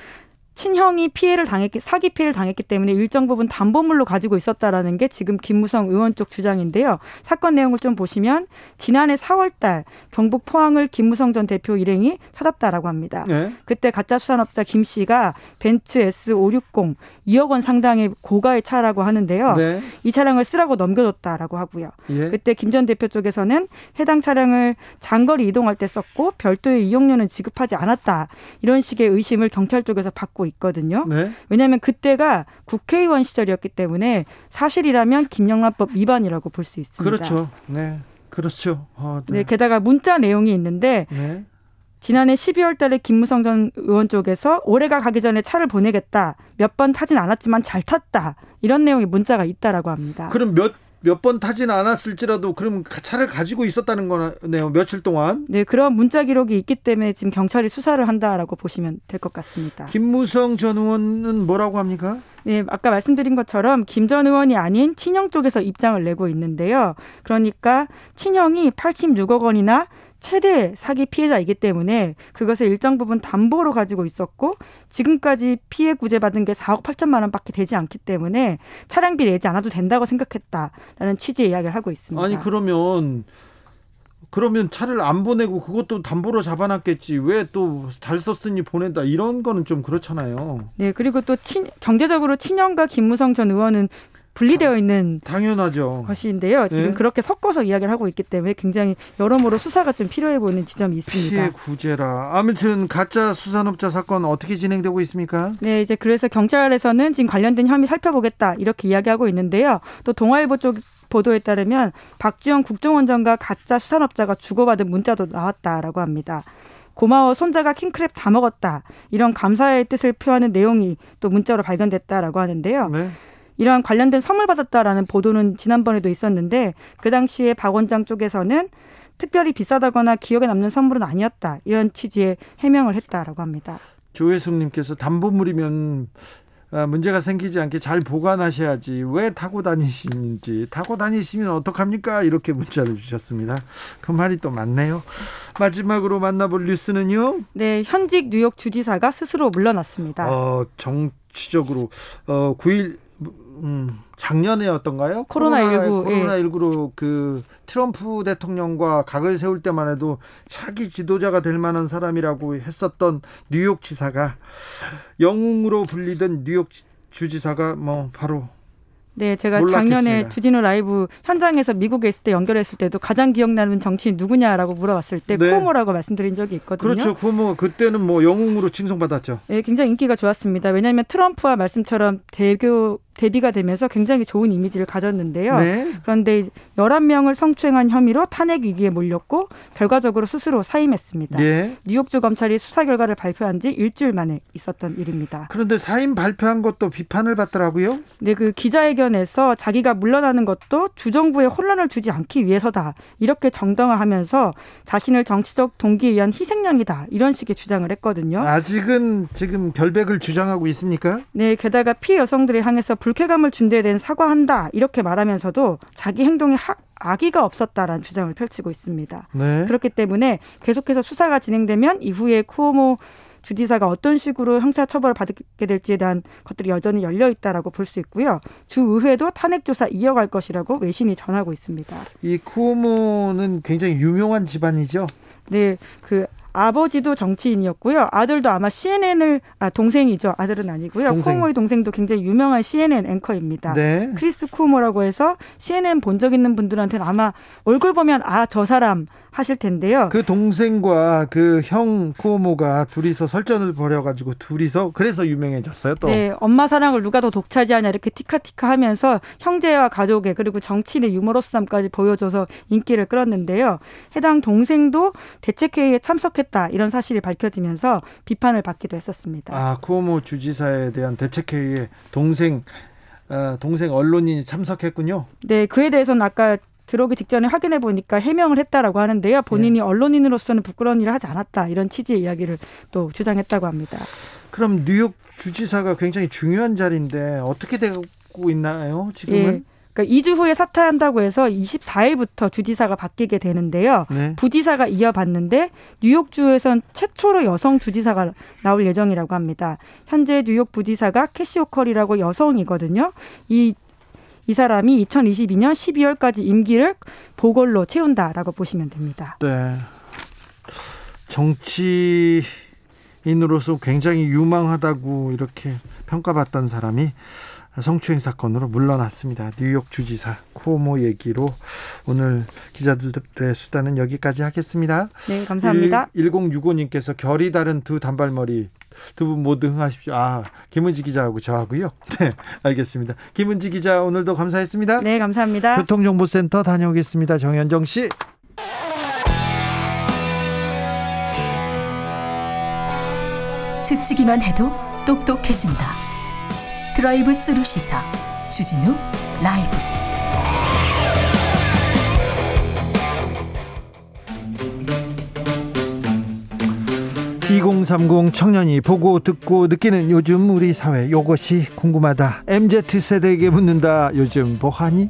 친형이 피해를 당했기 사기 피해를 당했기 때문에 일정 부분 담보물로 가지고 있었다라는 게 지금 김무성 의원 쪽 주장인데요. 사건 내용을 좀 보시면 지난해 4월달 경북 포항을 김무성 전 대표 일행이 찾았다라고 합니다.
네.
그때 가짜 수산업자 김 씨가 벤츠 S560 2억 원 상당의 고가의 차라고 하는데요.
네.
이 차량을 쓰라고 넘겨줬다라고 하고요.
예.
그때 김 전 대표 쪽에서는 해당 차량을 장거리 이동할 때 썼고 별도의 이용료는 지급하지 않았다. 이런 식의 의심을 경찰 쪽에서 받고 있거든요.
네.
왜냐하면 그때가 국회의원 시절이었기 때문에 사실이라면 김영란법 위반이라고 볼 수 있습니다.
그렇죠. 네. 그렇죠. 어,
네, 게다가 문자 내용이 있는데
네.
지난해 12월 달에 김무성 전 의원 쪽에서 올해가 가기 전에 차를 보내겠다. 몇 번 타진 않았지만 잘 탔다. 이런 내용의 문자가 있다라고 합니다.
그럼 몇 몇 번 타진 않았을지라도 그럼 차를 가지고 있었다는 거네요. 며칠 동안.
네, 그런 문자 기록이 있기 때문에 지금 경찰이 수사를 한다라고 보시면 될 것 같습니다.
김무성 전 의원은 뭐라고 합니까?
네, 아까 말씀드린 것처럼 김 전 의원이 아닌 친형 쪽에서 입장을 내고 있는데요. 그러니까 친형이 86억 원이나 최대 사기 피해자이기 때문에 그것을 일정 부분 담보로 가지고 있었고 지금까지 피해 구제받은 게 4억 8천만 원밖에 되지 않기 때문에 차량비 내지 않아도 된다고 생각했다라는 취지의 이야기를 하고 있습니다.
아니 그러면 그러면 차를 안 보내고 그것도 담보로 잡아놨겠지 왜 또 잘 썼으니 보낸다 이런 거는 좀 그렇잖아요.
네, 그리고 또 친, 경제적으로 친형과 김무성 전 의원은 분리되어 있는
당연하죠.
것인데요. 지금
네.
그렇게 섞어서 이야기를 하고 있기 때문에 굉장히 여러모로 수사가 좀 필요해 보이는 지점이 있습니다.
피해 구제라. 아무튼 가짜 수산업자 사건 어떻게 진행되고 있습니까?
네, 이제 그래서 경찰에서는 지금 관련된 혐의 살펴보겠다 이렇게 이야기하고 있는데요. 또 동아일보 쪽 보도에 따르면 박지원 국정원장과 가짜 수산업자가 주고받은 문자도 나왔다라고 합니다. 고마워 손자가 킹크랩 다 먹었다 이런 감사의 뜻을 표하는 내용이 또 문자로 발견됐다라고 하는데요.
네.
이러한 관련된 선물 받았다라는 보도는 지난번에도 있었는데 그 당시에 박 원장 쪽에서는 특별히 비싸다거나 기억에 남는 선물은 아니었다 이런 취지의 해명을 했다라고 합니다.
조혜숙님께서 담보물이면 아, 문제가 생기지 않게 잘 보관하셔야지 왜 타고 다니시는지 타고 다니시면 어떡합니까 이렇게 문자를 주셨습니다. 그 말이 또 맞네요. 마지막으로 만나볼 뉴스는요.
네, 현직 뉴욕 주지사가 스스로 물러났습니다.
어, 정치적으로 어 9일 음, 작년에였던가요?
코로나 19,
코로나 19로 그 트럼프 대통령과 각을 세울 때만 해도 차기 지도자가 될 만한 사람이라고 했었던 뉴욕 지사가 영웅으로 불리던 뉴욕 주지사가 뭐 바로
네, 제가. 작년에 주진우 라이브 현장에서 미국에 있을 때 연결했을 때도 가장 기억나는 정치인 누구냐라고 물어봤을 때
네.
쿠오모라고 말씀드린 적이 있거든요.
그렇죠. 그뭐 그때는 뭐 영웅으로 칭송받았죠.
네, 굉장히 인기가 좋았습니다. 왜냐하면 트럼프와 말씀처럼 대교 대비가 되면서 굉장히 좋은 이미지를 가졌는데요.
네.
그런데 11명을 성추행한 혐의로 탄핵 위기에 몰렸고 결과적으로 스스로 사임했습니다.
예.
뉴욕주 검찰이 수사 결과를 발표한 지 일주일 만에 있었던 일입니다.
그런데 사임 발표한 것도 비판을 받더라고요.
네, 그 기자회견에서 자기가 물러나는 것도 주정부에 혼란을 주지 않기 위해서다. 이렇게 정당화하면서 자신을 정치적 동기에 의한 희생양이다. 이런 식의 주장을 했거든요.
아직은 지금 결백을 주장하고 있습니까?
네, 게다가 피해 여성들을 향해서 불쾌감을 준 데에 대한 사과한다. 이렇게 말하면서도 자기 행동에 하, 악의가 없었다라는 주장을 펼치고 있습니다.
네.
그렇기 때문에 계속해서 수사가 진행되면 이후에 쿠오모 주지사가 어떤 식으로 형사 처벌을 받게 될지에 대한 것들이 여전히 열려 있다라고 볼 수 있고요. 주 의회도 탄핵 조사 이어갈 것이라고 외신이 전하고 있습니다.
이 쿠오모는 굉장히 유명한 집안이죠.
네, 그 아버지도 정치인이었고요. 아들도 아마 CNN을 아 동생이죠. 아들은 아니고요.
동생.
쿠오모의 동생도 굉장히 유명한 CNN 앵커입니다.
네.
크리스 쿠오모라고 해서 CNN 본 적 있는 분들한테는 아마 얼굴 보면 아 저 사람 하실 텐데요.
그 동생과 그형 쿠오모가 둘이서 설전을 벌여가지고 둘이서 그래서 유명해졌어요. 또
네, 엄마 사랑을 누가 더 독차지하냐 이렇게 티카티카 하면서 형제와 가족의 그리고 정치인의 유머러스함까지 보여줘서 인기를 끌었는데요. 해당 동생도 대책회의에 참석했 다 이런 사실이 밝혀지면서 비판을 받기도 했었습니다.
아 쿠오모 주지사에 대한 대책회의에 동생 아, 동생 언론인이 참석했군요.
네, 그에 대해서는 아까 들어오기 직전에 확인해 보니까 해명을 했다라고 하는데요. 본인이 언론인으로서는 부끄러운 일을 하지 않았다 이런 취지의 이야기를 또 주장했다고 합니다.
그럼 뉴욕 주지사가 굉장히 중요한 자리인데 어떻게 되고 있나요? 지금은?
예. 그러니까 2주 후에 사퇴한다고 해서 24일부터 주지사가 바뀌게 되는데요.
네.
부지사가 이어받는데 뉴욕주에선 최초로 여성 주지사가 나올 예정이라고 합니다. 현재 뉴욕 부지사가 캐시 호컬이라고 여성이거든요. 이, 이 사람이 2022년 12월까지 임기를 보궐로 채운다라고 보시면 됩니다.
네. 정치인으로서 굉장히 유망하다고 이렇게 평가받던 사람이 성추행 사건으로 물러났습니다. 뉴욕 주지사 쿠오모 얘기로 오늘 기자들의 수다는 여기까지 하겠습니다.
네, 감사합니다.
1065님께서 결이 다른 두 단발머리 두 분 모두 흥하십시오. 아, 김은지 기자하고 저하고요. 네, 알겠습니다. 김은지 기자 오늘도 감사했습니다.
네, 감사합니다.
교통정보센터 다녀오겠습니다. 정현정 씨.
스치기만 해도 똑똑해진다. 드라이브 스루 시사 주진우 라이브.
(2030) 청년이 보고 듣고 느끼는 요즘 우리 사회 요것이 궁금하다 MZ 세대에게 묻는다 요즘 뭐하니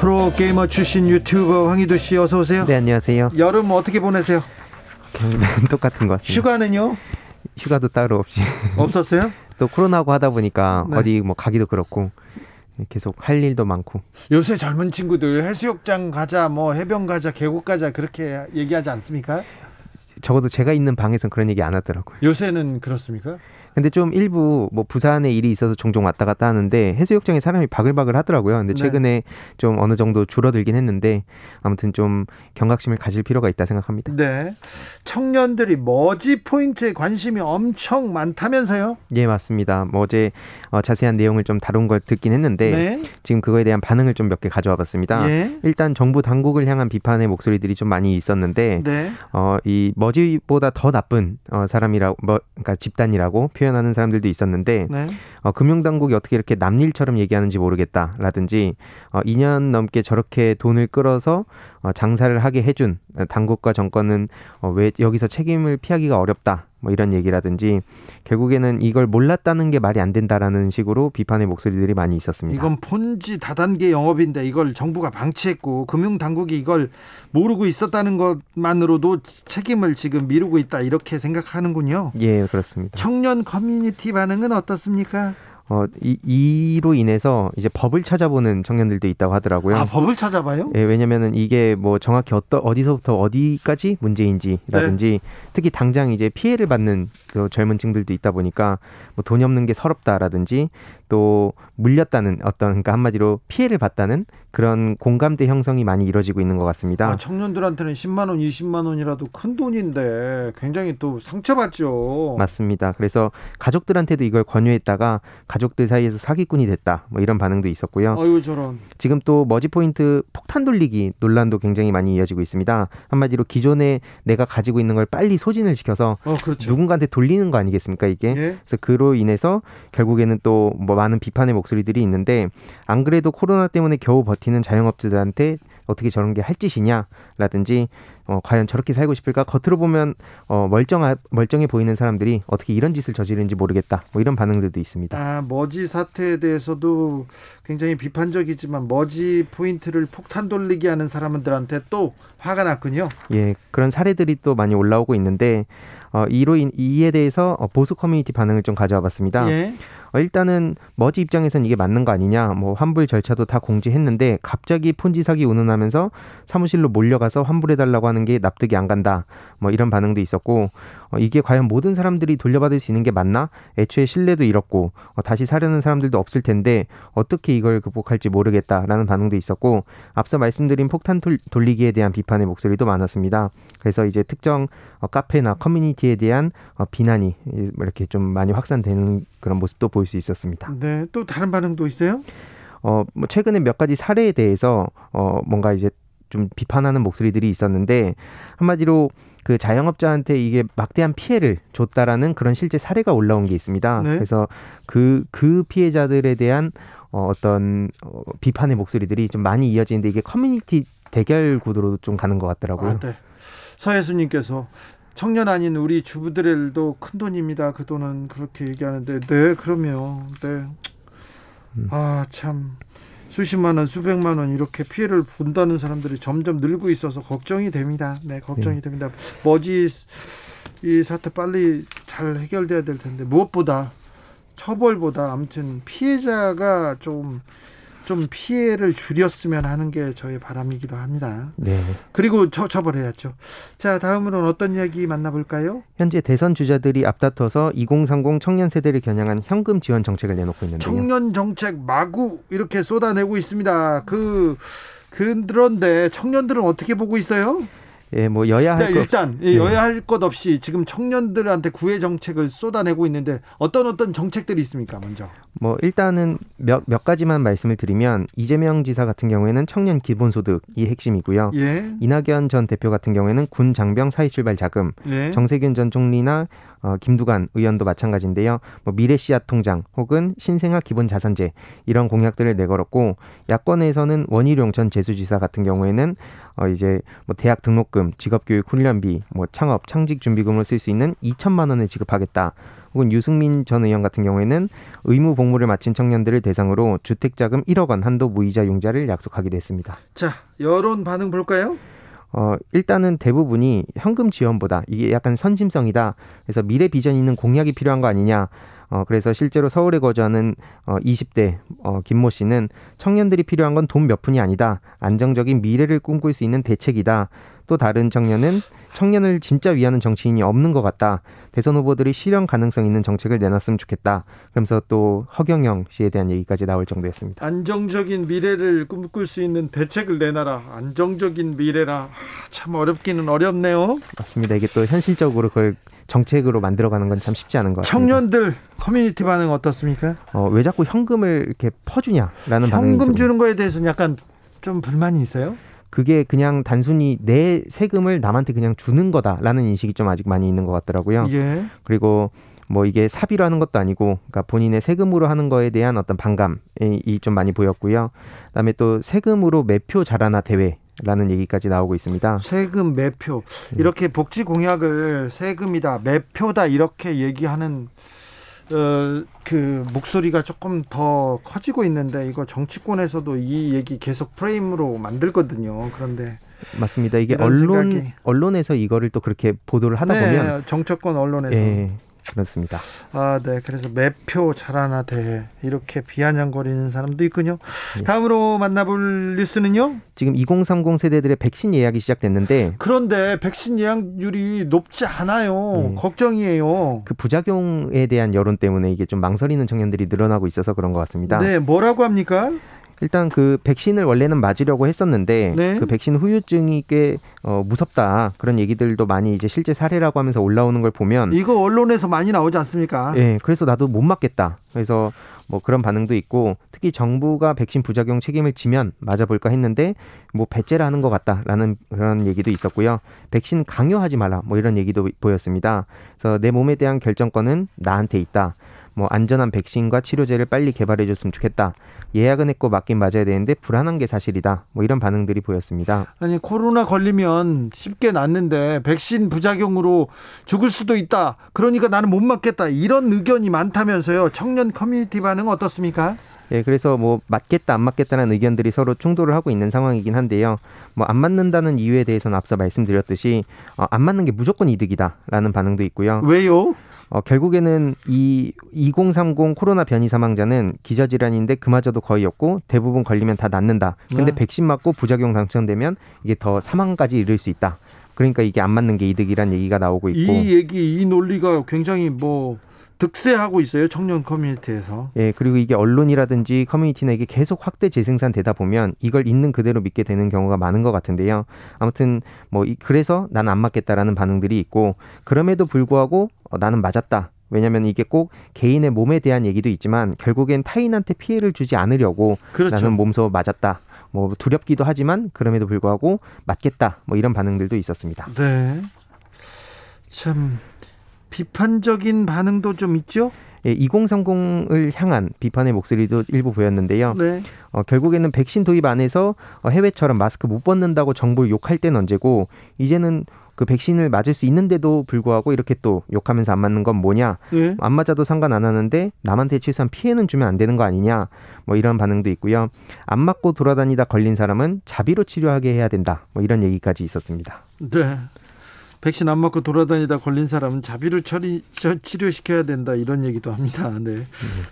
프로게이머 출신 유튜버 황희도 씨 어서 오세요
네 안녕하세요.
여름 어떻게 보내세요
똑같은 것 같습니다.
휴가는요
도 따로 없이.
없었어요?
또 코로나고 하다 보니까
네.
어디 뭐 가기도 그렇고 계속 할 일도 많고.
요새 젊은 친구들 해수욕장 가자 뭐 해변 가자 계곡 가자 그렇게 얘기하지 않습니까?
적어도 제가 있는 방에선 그런 얘기 안 하더라고요.
요새는 그렇습니까
근데 좀 일부 뭐 부산에 일이 있어서 종종 왔다 갔다 하는데 해수욕장에 사람이 바글바글 하더라고요. 근데
네.
최근에 좀 어느 정도 줄어들긴 했는데 아무튼 좀 경각심을 가질 필요가 있다 생각합니다.
네 청년들이 머지 포인트에 관심이 엄청 많다면서요
예 맞습니다. 뭐 어제 어, 자세한 내용을 좀 다룬 걸 듣긴 했는데
네.
지금 그거에 대한 반응을 좀 몇 개 가져와 봤습니다.
예.
일단 정부 당국을 향한 비판의 목소리들이 좀 많이 있었는데
네.
어, 이 머지보다 더 나쁜 어, 사람이라고 뭐 그러니까 집단이라고 표현 하는 사람들도 있었는데
네.
어, 금융당국이 어떻게 이렇게 남일처럼 얘기하는지 모르겠다라든지 어, 2년 넘게 저렇게 돈을 끌어서 어, 장사를 하게 해준 당국과 정권은 어, 왜 여기서 책임을 피하기가 어렵다 뭐 이런 얘기라든지 결국에는 이걸 몰랐다는 게 말이 안 된다라는 식으로 비판의 목소리들이 많이 있었습니다.
이건 폰지 다단계 영업인데 이걸 정부가 방치했고 금융 당국이 이걸 모르고 있었다는 것만으로도 책임을 지금 미루고 있다 이렇게 생각하는군요.
예 그렇습니다.
청년 커뮤니티 반응은 어떻습니까?
어, 이, 이로 인해서 이제 법을 찾아보는 청년들도 있다고 하더라고요.
아 법을 찾아봐요?
예, 왜냐면은 이게 뭐 정확히 어떠, 어디서부터 어디까지 문제인지라든지
네.
특히 당장 이제 피해를 받는 그 젊은 층들도 있다 보니까 뭐 돈이 없는 게 서럽다라든지 또 물렸다는 어떤 그러니까 한마디로 피해를 봤다는 그런 공감대 형성이 많이 이루어지고 있는 것 같습니다.
아, 청년들한테는 10만 원, 20만 원이라도 큰 돈인데 굉장히 또 상처받죠.
맞습니다. 그래서 가족들한테도 이걸 권유했다가 가족들 사이에서 사기꾼이 됐다. 뭐 이런 반응도 있었고요.
아유 저런.
지금 또 머지 포인트 폭탄 돌리기 논란도 굉장히 많이 이어지고 있습니다. 한마디로 기존에 내가 가지고 있는 걸 빨리 소진을 시켜서
어 그렇죠.
누군가한테 돌리는 거 아니겠습니까 이게?
예.
그래서 그로 인해서 결국에는 또뭐 많은 비판의 목소리들이 있는데 안 그래도 코로나 때문에 겨우 버티는 자영업자들한테 어떻게 저런 게 할 짓이냐라든지 어, 과연 저렇게 살고 싶을까? 겉으로 보면 어, 멀쩡하, 멀쩡해 보이는 사람들이 어떻게 이런 짓을 저지르는지 모르겠다. 뭐 이런 반응들도 있습니다.
아 머지 사태에 대해서도 굉장히 비판적이지만 머지 포인트를 폭탄 돌리게 하는 사람들한테 또 화가 났군요.
예, 그런 사례들이 또 많이 올라오고 있는데 어, 이로 인, 이에 대해서 어, 보수 커뮤니티 반응을 좀 가져와 봤습니다.
예.
어, 일단은 머지 입장에선 이게 맞는 거 아니냐, 뭐 환불 절차도 다 공지했는데 갑자기 폰지 사기 운운하면서 사무실로 몰려가서 환불해달라고 하는 게 납득이 안 간다, 뭐 이런 반응도 있었고 어, 이게 과연 모든 사람들이 돌려받을 수 있는 게 맞나? 애초에 신뢰도 잃었고 어, 다시 사려는 사람들도 없을 텐데 어떻게 이걸 극복할지 모르겠다라는 반응도 있었고 앞서 말씀드린 폭탄 돌, 돌리기에 대한 비판의 목소리도 많았습니다. 그래서 이제 특정 어, 카페나 커뮤니티에 대한 어, 비난이 이- 이렇게 좀 많이 확산되는 그런 모습도 보일 수 있었습니다.
네. 또 다른 반응도 있어요?
어, 뭐 최근에 몇 가지 사례에 대해서 어, 뭔가 이제 좀 비판하는 목소리들이 있었는데 한마디로 그 자영업자한테 이게 막대한 피해를 줬다라는 그런 실제 사례가 올라온 게 있습니다.
네.
그래서 그, 그 피해자들에 대한 어, 어떤 어, 비판의 목소리들이 좀 많이 이어지는데 이게 커뮤니티 대결 구도로 좀 가는 것 같더라고요.
아, 네. 서혜수님께서 청년 아닌 우리 주부들도 큰 돈입니다. 그 돈은 그렇게 얘기하는데 네 그러면 네 아, 참. 수십만 원, 수백만 원 이렇게 피해를 본다는 사람들이 점점 늘고 있어서 걱정이 됩니다. 네, 걱정이
네.
됩니다. 머지 이 사태 빨리 잘 해결돼야 될 텐데 무엇보다 처벌보다 아무튼 피해자가 좀 좀 피해를 줄였으면 하는 게 저의 바람이기도 합니다.
네.
그리고 처, 처벌해야죠. 자, 다음으로는 어떤 이야기 만나볼까요?
현재 대선 주자들이 앞다퉈서 2030 청년 세대를 겨냥한 현금 지원 정책을 내놓고 있는데요.
청년 정책 마구 이렇게 쏟아내고 있습니다. 그 그런데 청년들은 어떻게 보고 있어요?
예, 뭐 여야
자,
할 것,
일단
네.
여야 할 것 없이 지금 청년들한테 구애 정책을 쏟아내고 있는데 어떤 어떤 정책들이 있습니까? 먼저
뭐 일단은 몇, 몇 가지만 말씀을 드리면 이재명 지사 같은 경우에는 청년 기본소득이 핵심이고요.
예,
이낙연 전 대표 같은 경우에는 군 장병 사회 출발 자금,
예.
정세균 전 총리나 어, 김두관 의원도 마찬가지인데요. 뭐 미래 씨앗 통장 혹은 신생아 기본 자산제 이런 공약들을 내걸었고 야권에서는 원희룡 전 제주지사 같은 경우에는 어 이제 뭐 대학 등록금, 직업교육 훈련비, 뭐 창업 창직 준비금으로 쓸 수 있는 2천만 원을 지급하겠다. 혹은 유승민 전 의원 같은 경우에는 의무 복무를 마친 청년들을 대상으로 주택자금 1억 원 한도 무이자 융자를 약속하기도 했습니다.
자 여론 반응 볼까요?
어, 일단은 대부분이 현금 지원보다 이게 약간 선심성이다. 그래서 미래 비전 있는 공약이 필요한 거 아니냐. 어, 그래서 실제로 서울에 거주하는 어, 20대 어, 김모 씨는 청년들이 필요한 건 돈 몇 푼이 아니다. 안정적인 미래를 꿈꿀 수 있는 대책이다. 또 다른 청년은 청년을 진짜 위하는 정치인이 없는 것 같다. 대선 후보들이 실현 가능성 있는 정책을 내놨으면 좋겠다. 그러면서 또 허경영 씨에 대한 얘기까지 나올 정도였습니다.
안정적인 미래를 꿈꿀 수 있는 대책을 내놔라. 안정적인 미래라. 아, 참 어렵기는 어렵네요.
맞습니다. 이게 또 현실적으로 그걸 정책으로 만들어가는 건 참 쉽지 않은 것 같습니다.
청년들 커뮤니티 반응 어떻습니까?
어, 왜 자꾸 현금을 이렇게 퍼주냐라는 반응이
현금. 주는 거에 대해서는 약간 좀 불만이 있어요?
그게 그냥 단순히 내 세금을 남한테 그냥 주는 거다라는 인식이 좀 아직 많이 있는 것 같더라고요.
예.
그리고 뭐 이게 사비로 하는 것도 아니고, 그러니까 본인의 세금으로 하는 거에 대한 어떤 반감이 좀 많이 보였고요. 그다음에 또 세금으로 매표 자라나 대회 라는 얘기까지 나오고 있습니다.
세금 매표 이렇게 복지 공약을 세금이다 매표다 이렇게 얘기하는 어, 그 목소리가 조금 더 커지고 있는데 이거 정치권에서도 이 얘기 계속 프레임으로 만들거든요. 그런데
맞습니다. 이게 언론
생각이-
언론에서 이거를 또 그렇게 보도를 하다
네,
보면
정치권 언론에서
예, 그렇습니다.
아, 네. 그래서 매표 자라나 대회 이렇게 비아냥거리는 사람도 있군요.
예.
다음으로 만나볼 뉴스는요.
지금 2030 세대들의 백신 예약이 시작됐는데
그런데 백신 예약률이 높지 않아요.
네.
걱정이에요.
그 부작용에 대한 여론 때문에 이게 좀 망설이는 청년들이 늘어나고 있어서 그런 것 같습니다.
네, 뭐라고 합니까?
일단 그 백신을 원래는 맞으려고 했었는데
네.
그 백신 후유증이 꽤 어, 무섭다. 그런 얘기들도 많이 이제 실제 사례라고 하면서 올라오는 걸 보면
이거 언론에서 많이 나오지 않습니까?
예 그래서 나도 못 맞겠다. 그래서 뭐 그런 반응도 있고 특히 정부가 백신 부작용 책임을 지면 맞아볼까 했는데 뭐 배째라 하는 것 같다라는 그런 얘기도 있었고요. 백신 강요하지 말라 뭐 이런 얘기도 보였습니다. 그래서 내 몸에 대한 결정권은 나한테 있다 뭐 안전한 백신과 치료제를 빨리 개발해 줬으면 좋겠다 예약은 했고 맞긴 맞아야 되는데 불안한 게 사실이다 뭐 이런 반응들이 보였습니다
아니 코로나 걸리면 쉽게 낫는데 백신 부작용으로 죽을 수도 있다. 그러니까 나는 못 맞겠다. 이런 의견이 많다면서요. 청년 커뮤니티 반응 어떻습니까?
예, 그래서 뭐 맞겠다 안 맞겠다는 의견들이 서로 충돌을 하고 있는 상황이긴 한데요. 뭐 안 맞는다는 이유에 대해서는 앞서 말씀드렸듯이 어, 안 맞는 게 무조건 이득이다라는 반응도 있고요.
왜요?
어, 결국에는 이 2030 코로나 변이 사망자는 기저질환인데 그마저도 거의 없고 대부분 걸리면 다 낫는다. 근데
네.
백신 맞고 부작용 당첨되면 이게 더 사망까지 이를 수 있다. 그러니까 이게 안 맞는 게 이득이란 얘기가 나오고 있고.
이 얘기, 이 논리가 굉장히 뭐 득세하고 있어요. 청년 커뮤니티에서.
예, 그리고 이게 언론이라든지 커뮤니티나 이게 계속 확대 재생산되다 보면 이걸 있는 그대로 믿게 되는 경우가 많은 것 같은데요. 아무튼 뭐 이- 그래서 나는 안 맞겠다라는 반응들이 있고 그럼에도 불구하고 어, 나는 맞았다. 왜냐하면 이게 꼭 개인의 몸에 대한 얘기도 있지만 결국엔 타인한테 피해를 주지 않으려고
그렇죠.
나는 몸소 맞았다. 뭐 두렵기도 하지만 그럼에도 불구하고 맞겠다. 뭐 이런 반응들도 있었습니다.
네. 참 비판적인 반응도 좀 있죠?
예, 2030을 향한 비판의 목소리도 일부 보였는데요.
네.
어, 결국에는 백신 도입 안에서 어, 해외처럼 마스크 못 벗는다고 정부를 욕할 때는 언제고 이제는 그 백신을 맞을 수 있는데도 불구하고 이렇게 또 욕하면서 안 맞는 건 뭐냐?
예.
안 맞아도 상관 안 하는데 남한테 최소한 피해는 주면 안 되는 거 아니냐? 뭐 이런 반응도 있고요. 안 맞고 돌아다니다 걸린 사람은 자비로 치료하게 해야 된다. 뭐 이런 얘기까지 있었습니다.
네. 백신 안 맞고 돌아다니다 걸린 사람은 자비로 처리, 처- 치료시켜야 된다 이런 얘기도 합니다. 네.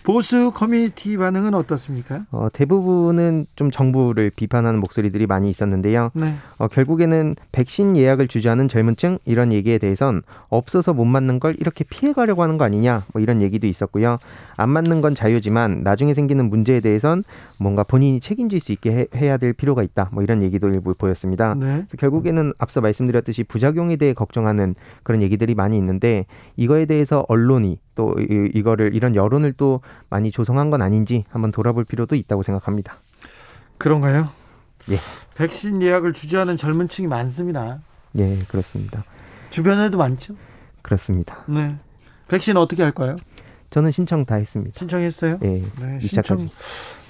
보수 커뮤니티 반응은 어떻습니까?
어, 대부분은 좀 정부를 비판하는 목소리들이 많이 있었는데요.
네.
어, 결국에는 백신 예약을 주저하는 젊은층 이런 얘기에 대해선 없어서 못 맞는 걸 이렇게 피해가려고 하는 거 아니냐 뭐 이런 얘기도 있었고요. 안 맞는 건 자유지만 나중에 생기는 문제에 대해선 뭔가 본인이 책임질 수 있게 해, 야될 필요가 있다 뭐 이런 얘기도 일부 보였습니다.
네.
결국에는 앞서 말씀드렸듯이 부작용에 대해 걱정하는 그런 얘기들이 많이 있는데 이거에 대해서 언론이 또 이, 이거를 이런 여론을 또 많이 조성한 건 아닌지 한번 돌아볼 필요도 있다고 생각합니다.
그런가요?
예.
백신 예약을 주저하는 젊은 층이 많습니다.
예, 그렇습니다.
주변에도 많죠?
그렇습니다.
네. 백신 어떻게 할까요?
저는 신청 다 했습니다.
신청했어요?
예,
네,
이
신청.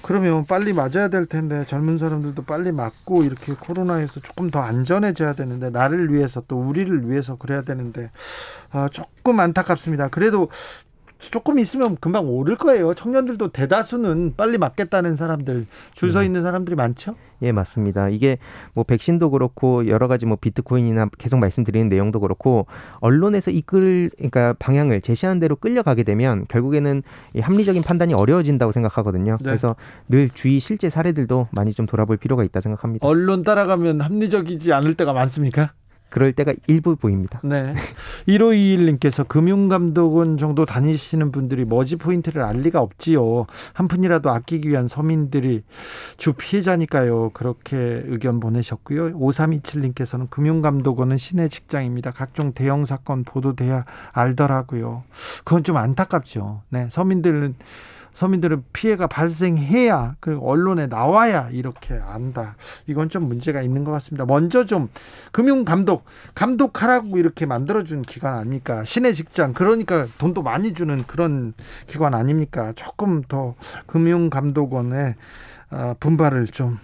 그러면 빨리 맞아야 될 텐데 젊은 사람들도 빨리 맞고 이렇게 코로나에서 조금 더 안전해져야 되는데 나를 위해서 또 우리를 위해서 그래야 되는데 아, 조금 안타깝습니다. 그래도 조금 있으면 금방 오를 거예요. 청년들도 대다수는 빨리 맞겠다는 사람들 줄 서 있는 사람들이 많죠.
예, 맞습니다. 이게 뭐 백신도 그렇고 여러 가지 뭐 비트코인이나 계속 말씀드리는 내용도 그렇고 언론에서 이끌 그러니까 방향을 제시하는 대로 끌려가게 되면 결국에는 이 합리적인 판단이 어려워진다고 생각하거든요.
네.
그래서 늘 주위 실제 사례들도 많이 좀 돌아볼 필요가 있다 생각합니다.
언론 따라가면 합리적이지 않을 때가 많습니까?
그럴 때가 일부 보입니다.
네. 1521님께서 금융감독원 정도 다니시는 분들이 머지 포인트를 알 리가 없지요. 한 푼이라도 아끼기 위한 서민들이 주 피해자니까요. 그렇게 의견 보내셨고요. 5327님께서는 금융감독원은 시내 직장입니다. 각종 대형 사건 보도돼야 알더라고요. 그건 좀 안타깝죠. 네. 서민들은 서민들은 피해가 발생해야 그리고 언론에 나와야 이렇게 안다. 이건 좀 문제가 있는 것 같습니다. 먼저 좀 금융 감독 감독하라고 이렇게 만들어준 기관 아닙니까? 시내 직장 그러니까 돈도 많이 주는 그런 기관 아닙니까? 조금 더 금융 감독원의 어, 분발을 좀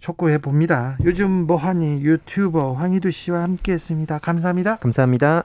촉구해 봅니다. 요즘 뭐하니 유튜버 황희두 씨와 함께했습니다. 감사합니다.
감사합니다.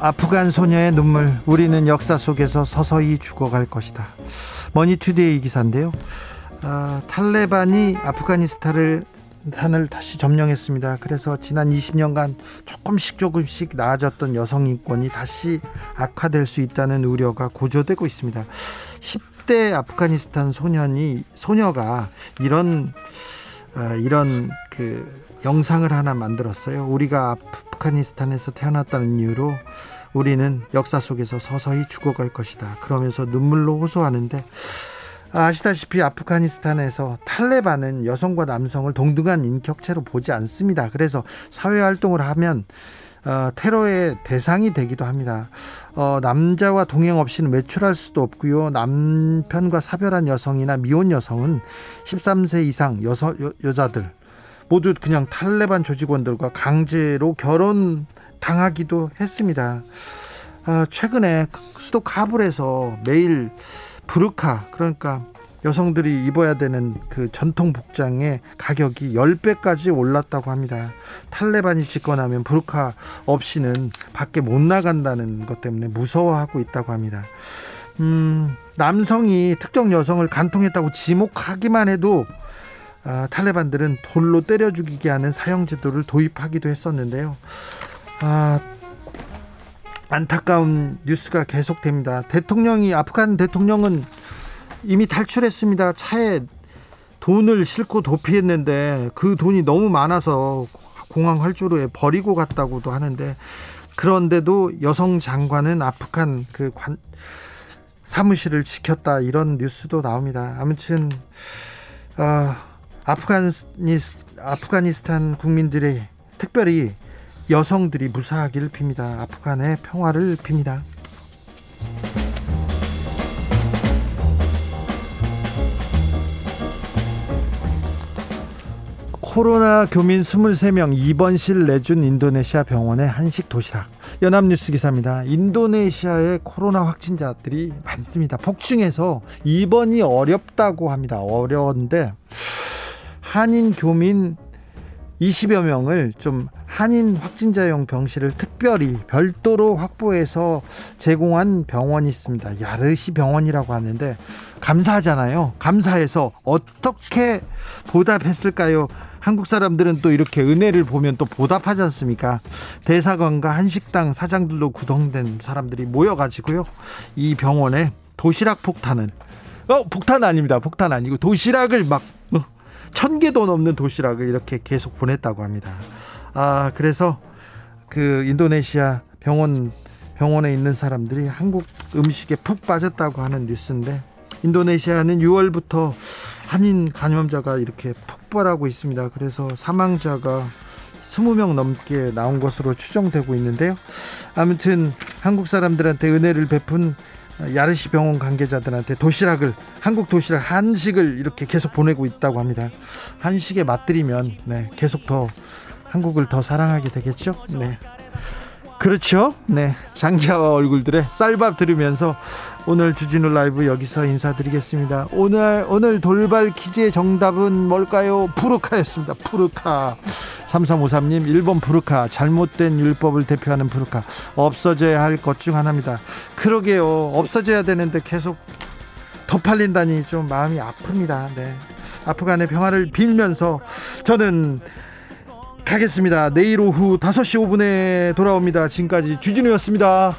아프간 소녀의 눈물 우리는 역사 속에서 서서히 죽어갈 것이다 머니투데이 기사인데요 아, 탈레반이 아프가니스탄을 산을 다시 점령했습니다. 그래서 지난 20년간 조금씩 조금씩 나아졌던 여성 인권이 다시 악화될 수 있다는 우려가 고조되고 있습니다. 10대 아프가니스탄 소년이 소녀가 이런 아, 이런 그 영상을 하나 만들었어요. 우리가 아프가니스탄에서 태어났다는 이유로 우리는 역사 속에서 서서히 죽어갈 것이다. 그러면서 눈물로 호소하는데 아시다시피 아프가니스탄에서 탈레반은 여성과 남성을 동등한 인격체로 보지 않습니다. 그래서 사회 활동을 하면 어, 테러의 대상이 되기도 합니다. 어, 남자와 동행 없이는 외출할 수도 없고요. 남편과 사별한 여성이나 미혼 여성은 13세 이상 여서, 여, 여자들 모두 그냥 탈레반 조직원들과 강제로 결혼 당하기도 했습니다. 아, 최근에 수도 카불에서 매일 부르카 그러니까 여성들이 입어야 되는 그 전통 복장의 가격이 10배까지 올랐다고 합니다. 탈레반이 집권하면 부르카 없이는 밖에 못 나간다는 것 때문에 무서워하고 있다고 합니다. 음, 남성이 특정 여성을 간통했다고 지목하기만 해도 아, 탈레반들은 돌로 때려 죽이게 하는 사형 제도를 도입하기도 했었는데요. 아, 안타까운 뉴스가 계속됩니다. 대통령이 아프간 대통령은 이미 탈출했습니다. 차에 돈을 싣고 도피했는데 그 돈이 너무 많아서 공항 활주로에 버리고 갔다고도 하는데 그런데도 여성 장관은 아프간 그 관, 사무실을 지켰다 이런 뉴스도 나옵니다. 아무튼 어, 아프가니스, 아프가니스탄 국민들의 특별히 여성들이 무사하기를 빕니다. 아프간의 평화를 빕니다. 코로나 교민 23명 입원실 내준 인도네시아 병원의 한식 도시락. 연합뉴스 기사입니다. 인도네시아의 코로나 확진자들이 많습니다. 폭증해서 입원이 어렵다고 합니다. 어려운데 한인 교민 20여 명을 좀 한인 확진자용 병실을 특별히 별도로 확보해서 제공한 병원이 있습니다. 야르시 병원이라고 하는데 감사하잖아요. 감사해서 어떻게 보답했을까요? 한국 사람들은 또 이렇게 은혜를 보면 또 보답하지 않습니까? 대사관과 한식당 사장들도 구성된 사람들이 모여가지고요. 이 병원에 도시락 폭탄은 어 폭탄 아닙니다. 폭탄 아니고 도시락을 막 어, 천 개도 넘는 도시락을 이렇게 계속 보냈다고 합니다. 아 그래서 그 인도네시아 병원 병원에 있는 사람들이 한국 음식에 푹 빠졌다고 하는 뉴스인데 인도네시아는 6월부터 한인 감염자가 이렇게 폭발하고 있습니다. 그래서 사망자가 20명 넘게 나온 것으로 추정되고 있는데요. 아무튼 한국 사람들한테 은혜를 베푼 야르시 병원 관계자들한테 도시락을 한국 도시락 한식을 이렇게 계속 보내고 있다고 합니다. 한식에 맛들이면 네, 계속 더 한국을 더 사랑하게 되겠죠. 네. 그렇죠. 네. 장기하와 얼굴들의 쌀밥 들으면서 오늘 주진우 라이브 여기서 인사드리겠습니다. 오늘 오늘 돌발 퀴즈의 정답은 뭘까요? 푸르카였습니다. 푸르카. 3353님 1번 푸르카 잘못된 율법을 대표하는 푸르카 없어져야 할 것 중 하나입니다. 그러게요. 없어져야 되는데 계속 더 팔린다니 좀 마음이 아픕니다. 네. 아프간의 평화를 빌면서 저는 가겠습니다. 내일 오후 5시 5분에 돌아옵니다. 지금까지 주진우였습니다.